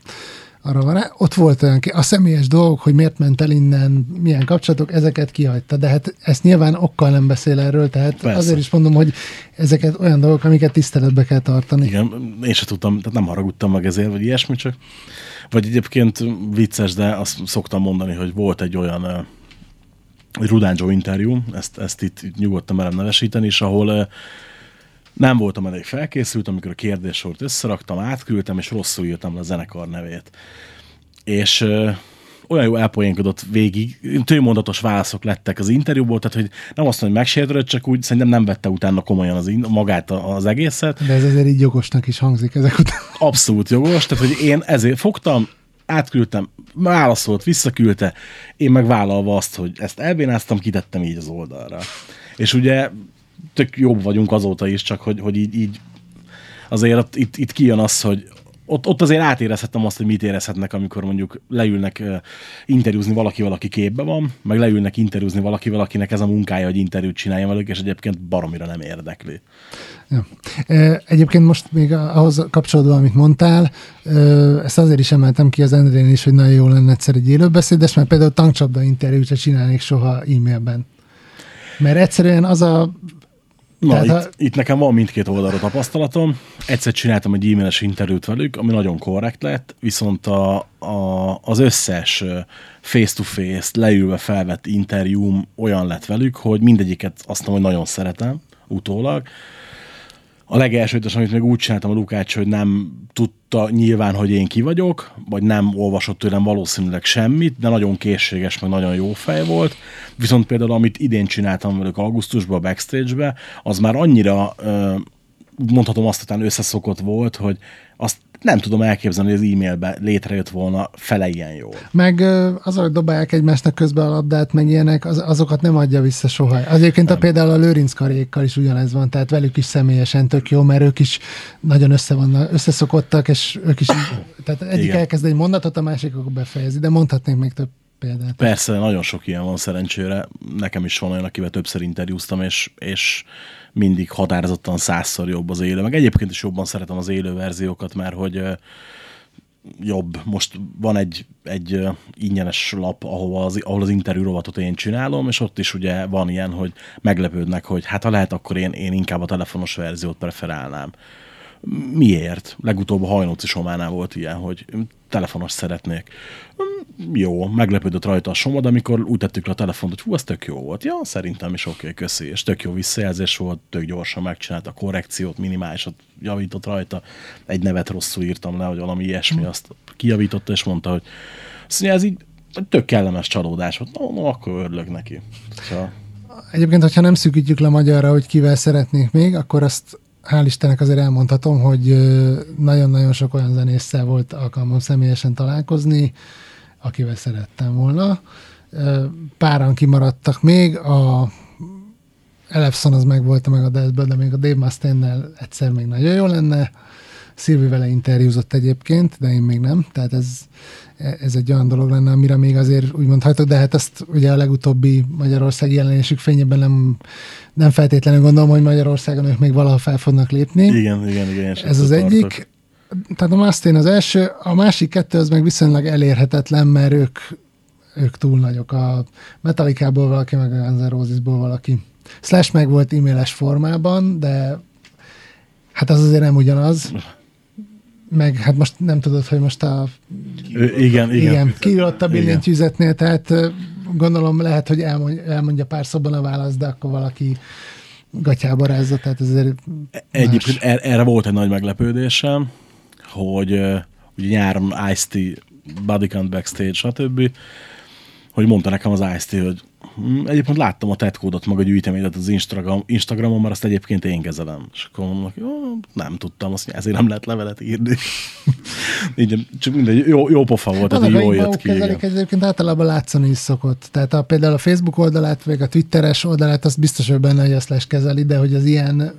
arra van rá. Ott volt olyan, a személyes dolgok, hogy miért ment el innen, milyen kapcsolatok, ezeket kihagyta, de hát ezt nyilván okkal nem beszél erről, tehát Persze. Azért is mondom, hogy ezeket olyan dolgok, amiket tiszteletbe kell tartani. Igen, én sem tudtam, tehát nem haragudtam meg ezért, vagy ilyesmi, csak vagy egyébként vicces, de azt szoktam mondani, hogy volt egy olyan egy Rudán Joe interjú, ezt, ezt itt, nyugodtan merem nevesíteni, és ahol nem voltam elég felkészült, amikor a kérdéssort összeraktam, átküldtem, és rosszul írtam le a zenekar nevét. És ö, olyan jó elpoénkodott végig, tőmondatos válaszok lettek az interjúból, tehát hogy nem azt mondom, hogy megsértődött, csak úgy szerintem nem vette utána komolyan az, magát az egészet. De ez azért így jogosnak is hangzik ezek után. Abszolút jogos, tehát hogy én ezért fogtam, átküldtem, válaszolt, visszaküldte, én meg vállalva azt, hogy ezt elbénáztam, kitettem így az oldalra. És ugye tök jobb vagyunk azóta is, csak hogy, hogy így, így azért ott, itt, itt kijön az, hogy ott, ott azért átérezhettem azt, hogy mit érezhetnek, amikor mondjuk leülnek uh, interjúzni valaki, valaki képbe van, meg leülnek interjúzni valaki, valakinek ez a munkája, hogy interjút csinálja velük, és egyébként baromira nem érdekli. Ja. Egyébként most még ahhoz kapcsolódva, amit mondtál, ezt azért is emeltem ki az Endrén is, hogy nagyon jó lenne egyszer egy élőbeszédes, mert például tankcsapda interjút se csinálnék soha e-mailben. Mert egyszerűen az a Na, Tehát itt, ha- itt nekem van mindkét oldalra tapasztalatom. Egyszer csináltam egy e-mailes interjút velük, ami nagyon korrekt lett, viszont a, a, az összes face-to-face, leülve felvett interjúm olyan lett velük, hogy mindegyiket azt mondom, hogy nagyon szeretem utólag. A legelsőt, amit még úgy csináltam a Lukács, hogy nem tudta nyilván, hogy én ki vagyok, vagy nem olvasott tőlem valószínűleg semmit, de nagyon készséges, meg nagyon jó fej volt. Viszont például, amit idén csináltam velük augusztusban, a backstage-be, az már annyira, mondhatom azt, hogy összeszokott volt, hogy azt nem tudom elképzelni, hogy az e-mailben létrejött volna fele ilyen jól. Meg azok, hogy dobálják egymásnak közben a labdát, meg ilyenek, az, azokat nem adja vissza soha. Az Egyébként a, például a Lőrinc karékkal is ugyanez van, tehát velük is személyesen tök jó, mert ők is nagyon össze vannak, összeszokottak, és ők is, tehát egyik Igen. elkezd egy mondatot, a másik akkor befejezi, de mondhatnék még több példát. Persze, nagyon sok ilyen van szerencsére. Nekem is van olyan, akivel többször interjúztam, és, és mindig határozottan százszor jobb az élő. Meg egyébként is jobban szeretem az élő verziókat, mert hogy jobb. Most van egy, egy ingyenes lap, ahol az, ahol az interjú rovatot én csinálom, és ott is ugye van ilyen, hogy meglepődnek, hogy hát ha lehet, akkor én, én inkább a telefonos verziót preferálnám. Miért? Legutóbb a Hajnóci Sománál volt ilyen, hogy telefonos szeretnék. Jó, meglepődött rajta a Soma, de amikor úgy tettük le a telefont, hogy hú, ez tök jó volt. Ja, szerintem is oké, okay, köszi. És tök jó visszajelzés volt, tök gyorsan megcsinálta a korrekciót, minimálisat javított rajta. Egy nevet rosszul írtam le, hogy valami ilyesmi, azt kijavította, és mondta, hogy azt mondja, ez így tök kellemes csalódás volt. No, no akkor örülök neki. Ha, Egyébként, hogyha nem szűkítjük le magyarra, hogy kivel szeretnék még, akkor azt hál' Istennek azért elmondhatom, hogy nagyon-nagyon sok olyan zenésszel volt alkalmam személyesen találkozni, akivel szerettem volna. Páran kimaradtak még, a Elefson az meg volt meg a Deathből, de még a Dave Mustaine-nel egyszer még nagyon jó lenne. Szilvi vele interjúzott egyébként, de én még nem. Tehát ez, ez egy olyan dolog lenne, amire még azért úgymond hajtok, de hát azt ugye a legutóbbi Magyarország jelenésük fényében nem, nem feltétlenül gondolom, hogy Magyarországon ők még valaha fel fognak lépni. igen, igen, igen. Ez az tartok. egyik. Tehát a Mustaine az első, a másik kettő az meg viszonylag elérhetetlen, mert ők, ők túl nagyok. A Metallica-ból valaki, meg a Guns Roses-ból valaki. Slash meg volt e-mailes formában, de hát az azért nem ugyanaz. Meg hát most nem tudod, hogy most a igen, igen. igen, kiírott a billentyűzetnél, tehát gondolom lehet, hogy elmondja, elmondja pár szóban a választ, de akkor valaki gatyába rázza, tehát ez azért Egyébként er- erre volt egy nagy meglepődésem, hogy ugye nyáron Ice-T, Bodycount Backstage, stb., hogy mondta nekem az Ice-T, hogy egyébként láttam a tetkódot, meg a gyűjteményet az Instagram, Instagramon, mert azt egyébként én kezelem. És akkor mondom, jó, nem tudtam, azt mondja, ezért nem lehet levelet írni. Így, csak mindegy, jó, jó pofa volt, tehát jól akik jött ki. kezelik, Igen. egyébként általában látszani is szokott. Tehát a, például a Facebook oldalát, vagy a Twitteres oldalát, azt biztos, hogy benne, hogy azt lesz kezeli, de hogy az ilyen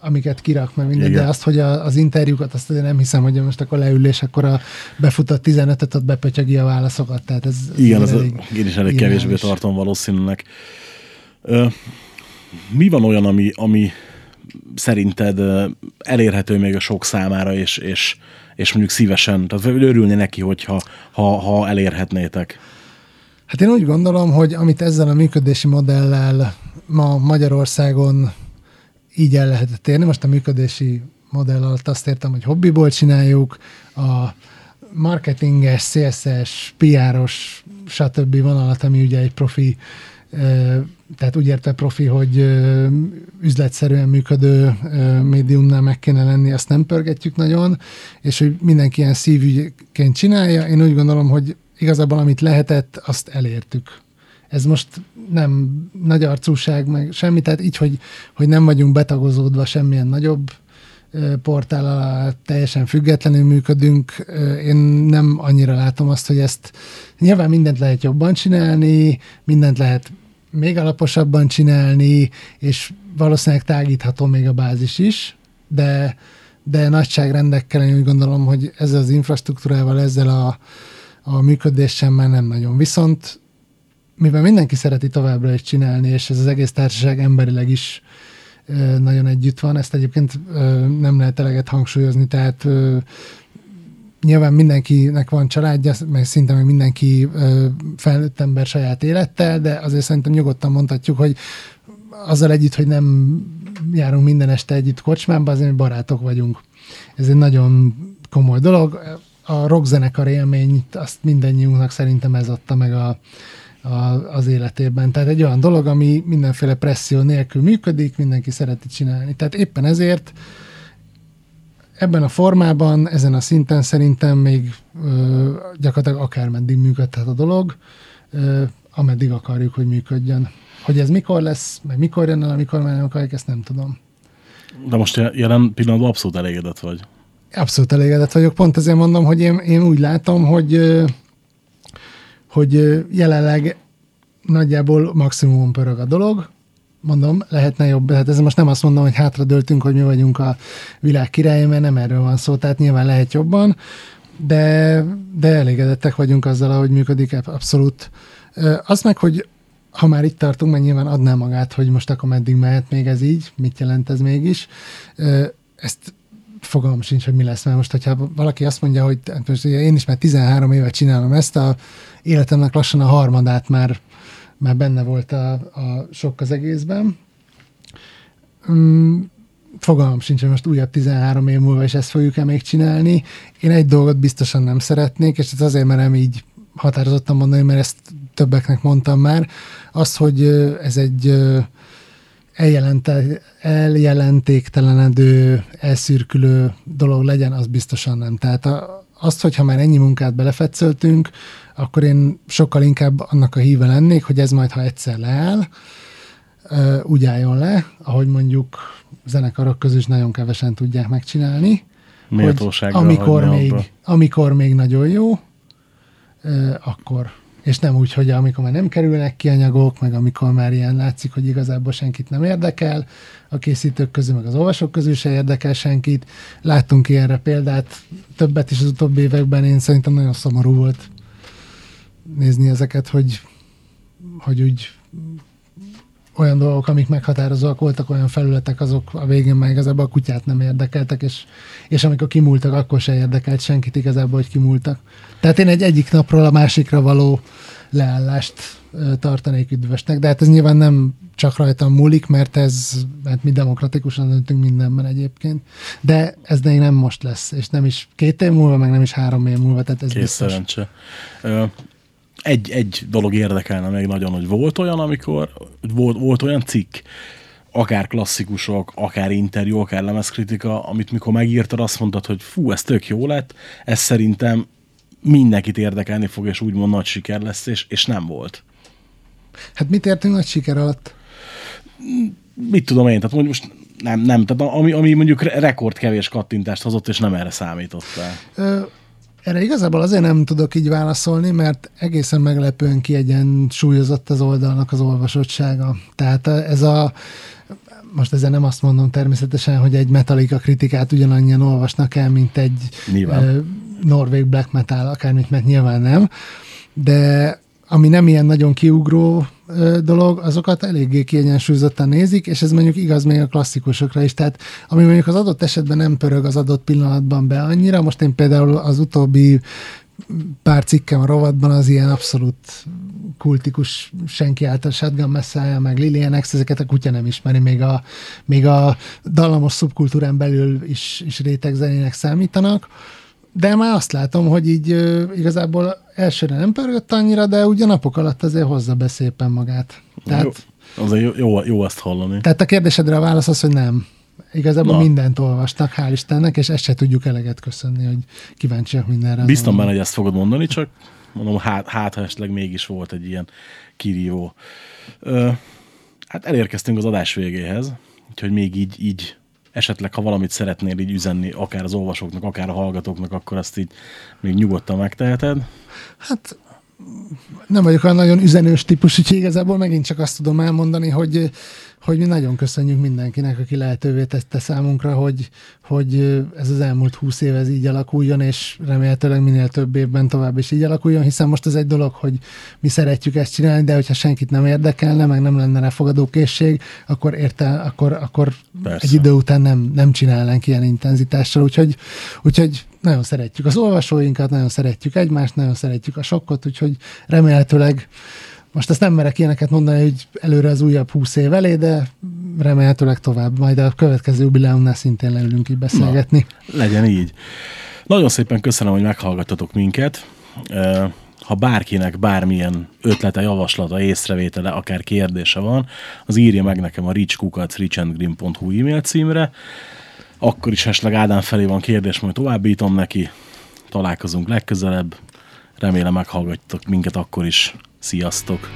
amiket kirak, meg minden, Igen. de azt, hogy a, az interjúkat, azt azért nem hiszem, hogy most akkor leül, és akkor a befutott 15-öt ott bepötyögi a válaszokat. Tehát ez, ez Igen, az elég én is elég kevésbé tartom valószínűleg. Ö, mi van olyan, ami, ami szerinted elérhető még a sok számára, és, és, és mondjuk szívesen, tehát hogy örülne neki, hogyha ha, ha elérhetnétek? Hát én úgy gondolom, hogy amit ezzel a működési modellel ma Magyarországon így el lehetett érni, most a működési modell alatt azt értem, hogy hobbiból csináljuk, a marketinges, CSS, PR-os, stb. vonalat, ami ugye egy profi tehát úgy érte profi, hogy üzletszerűen működő médiumnál meg kéne lenni, azt nem pörgetjük nagyon, és hogy mindenki ilyen szívügyként csinálja. Én úgy gondolom, hogy igazából amit lehetett, azt elértük. Ez most nem nagy arcúság, meg semmi, tehát így, hogy, hogy nem vagyunk betagozódva semmilyen nagyobb portál alá teljesen függetlenül működünk. Én nem annyira látom azt, hogy ezt nyilván mindent lehet jobban csinálni, mindent lehet még alaposabban csinálni, és valószínűleg tágítható még a bázis is, de, de nagyságrendekkel én úgy gondolom, hogy ezzel az infrastruktúrával, ezzel a, a működéssel már nem nagyon. Viszont mivel mindenki szereti továbbra is csinálni, és ez az egész társaság emberileg is nagyon együtt van, ezt egyébként nem lehet eleget hangsúlyozni, tehát nyilván mindenkinek van családja, meg szinte meg mindenki felnőtt ember saját élettel, de azért szerintem nyugodtan mondhatjuk, hogy azzal együtt, hogy nem járunk minden este együtt kocsmába, azért barátok vagyunk. Ez egy nagyon komoly dolog. A rockzenekar élményt azt mindannyiunknak szerintem ez adta meg a, a, az életében. Tehát egy olyan dolog, ami mindenféle presszió nélkül működik, mindenki szereti csinálni. Tehát éppen ezért ebben a formában, ezen a szinten szerintem még ö, gyakorlatilag akármeddig működhet a dolog, ö, ameddig akarjuk, hogy működjön. Hogy ez mikor lesz, meg mikor jön el, amikor már nem akarjuk, ezt nem tudom. De most jelen pillanatban abszolút elégedett vagy. Abszolút elégedett vagyok. Pont ezért mondom, hogy én, én úgy látom, hogy hogy jelenleg nagyjából maximum pörög a dolog, mondom, lehetne jobb, hát ez most nem azt mondom, hogy hátradőltünk, hogy mi vagyunk a világ királyi, mert nem erről van szó, tehát nyilván lehet jobban, de, de elégedettek vagyunk azzal, ahogy működik abszolút. Az meg, hogy ha már itt tartunk, mert nyilván adná magát, hogy most akkor meddig mehet még ez így, mit jelent ez mégis. Ezt fogalmam sincs, hogy mi lesz, mert most, hogyha valaki azt mondja, hogy most én is már 13 évet csinálom ezt, a életemnek lassan a harmadát már, már benne volt a, a sok az egészben. Um, fogalmam sincs, hogy most újabb 13 év múlva is ezt fogjuk-e még csinálni. Én egy dolgot biztosan nem szeretnék, és ez azért merem így határozottan mondani, mert ezt többeknek mondtam már, az, hogy ez egy eljelente, eljelentéktelenedő, elszürkülő dolog legyen, az biztosan nem. Tehát a, azt, hogyha már ennyi munkát belefetszöltünk, akkor én sokkal inkább annak a híve lennék, hogy ez majd, ha egyszer leáll, úgy álljon le, ahogy mondjuk zenekarok közül is nagyon kevesen tudják megcsinálni. Méltóságra amikor még, amikor még nagyon jó, akkor és nem úgy, hogy amikor már nem kerülnek ki anyagok, meg amikor már ilyen látszik, hogy igazából senkit nem érdekel, a készítők közül, meg az olvasók közül se érdekel senkit. Láttunk ilyenre példát, többet is az utóbbi években, én szerintem nagyon szomorú volt nézni ezeket, hogy, hogy úgy olyan dolgok, amik meghatározóak voltak, olyan felületek, azok a végén már igazából a kutyát nem érdekeltek, és, és amikor kimúltak, akkor se érdekelt senkit igazából, hogy kimúltak. Tehát én egy egyik napról a másikra való leállást tartanék üdvösnek, de hát ez nyilván nem csak rajtam múlik, mert ez, mert mi demokratikusan döntünk mindenben egyébként. De ez nem most lesz, és nem is két év múlva, meg nem is három év múlva, tehát ez Kész biztos. szerencse egy, egy dolog érdekelne még nagyon, hogy volt olyan, amikor volt, volt olyan cikk, akár klasszikusok, akár interjú, akár lemezkritika, amit mikor megírtad, azt mondtad, hogy fú, ez tök jó lett, ez szerintem mindenkit érdekelni fog, és úgymond nagy siker lesz, és, és nem volt. Hát mit értünk nagy siker alatt? Mit tudom én, tehát most nem, nem, tehát ami, ami mondjuk rekord kevés kattintást hozott, és nem erre számítottál. Ö, erre igazából azért nem tudok így válaszolni, mert egészen meglepően kiegyensúlyozott az oldalnak az olvasottsága. Tehát ez a most ezzel nem azt mondom természetesen, hogy egy Metallica kritikát ugyanannyian olvasnak el, mint egy nyilván. norvég black metal, akármit, mert nyilván nem. De ami nem ilyen nagyon kiugró dolog, azokat eléggé kiegyensúlyozottan nézik, és ez mondjuk igaz még a klasszikusokra is. Tehát ami mondjuk az adott esetben nem pörög az adott pillanatban be annyira, most én például az utóbbi pár cikkem a rovatban az ilyen abszolút kultikus, senki által Shotgun Messiah, meg Lilian X, ezeket a kutya nem ismeri, még a, még a dallamos szubkultúrán belül is, is rétegzenének számítanak de már azt látom, hogy így igazából elsőre nem pörgött annyira, de ugye napok alatt azért hozza be szépen magát. Tehát, Jó, azért jó, jó, jó ezt hallani. tehát a kérdésedre a válasz az, hogy nem. Igazából Na. Mindent olvastak, hál' Istennek, és ezt se tudjuk eleget köszönni, hogy kíváncsiak mindenre. Biztos benne, hogy ezt fogod mondani, csak mondom, hát, hát ha esetleg mégis volt egy ilyen kirívó. Ö, hát elérkeztünk az adás végéhez, úgyhogy még így, így esetleg, ha valamit szeretnél így üzenni, akár az olvasóknak, akár a hallgatóknak, akkor azt így még nyugodtan megteheted. Hát nem vagyok olyan nagyon üzenős típus, úgyhogy igazából megint csak azt tudom elmondani, hogy, hogy mi nagyon köszönjük mindenkinek, aki lehetővé tette számunkra, hogy, hogy ez az elmúlt húsz év ez így alakuljon, és remélhetőleg minél több évben tovább is így alakuljon, hiszen most az egy dolog, hogy mi szeretjük ezt csinálni, de hogyha senkit nem érdekelne, meg nem lenne rá fogadókészség, akkor érte, akkor, akkor Persze. egy idő után nem, nem csinálnánk ilyen intenzitással, úgyhogy, úgyhogy nagyon szeretjük az olvasóinkat, nagyon szeretjük egymást, nagyon szeretjük a sokkot, úgyhogy remélhetőleg most ezt nem merek ilyeneket mondani, hogy előre az újabb húsz év elé, de remélhetőleg tovább. Majd a következő jubileumnál szintén leülünk így beszélgetni. Legyen így. Nagyon szépen köszönöm, hogy meghallgattatok minket. Ha bárkinek bármilyen ötlete, javaslata, észrevétele, akár kérdése van, az írja meg nekem a richkukac.richandgreen.hu e-mail címre. Akkor is esetleg Ádám felé van kérdés, majd továbbítom neki. Találkozunk legközelebb. Remélem meghallgattok minket akkor is. Sziasztok!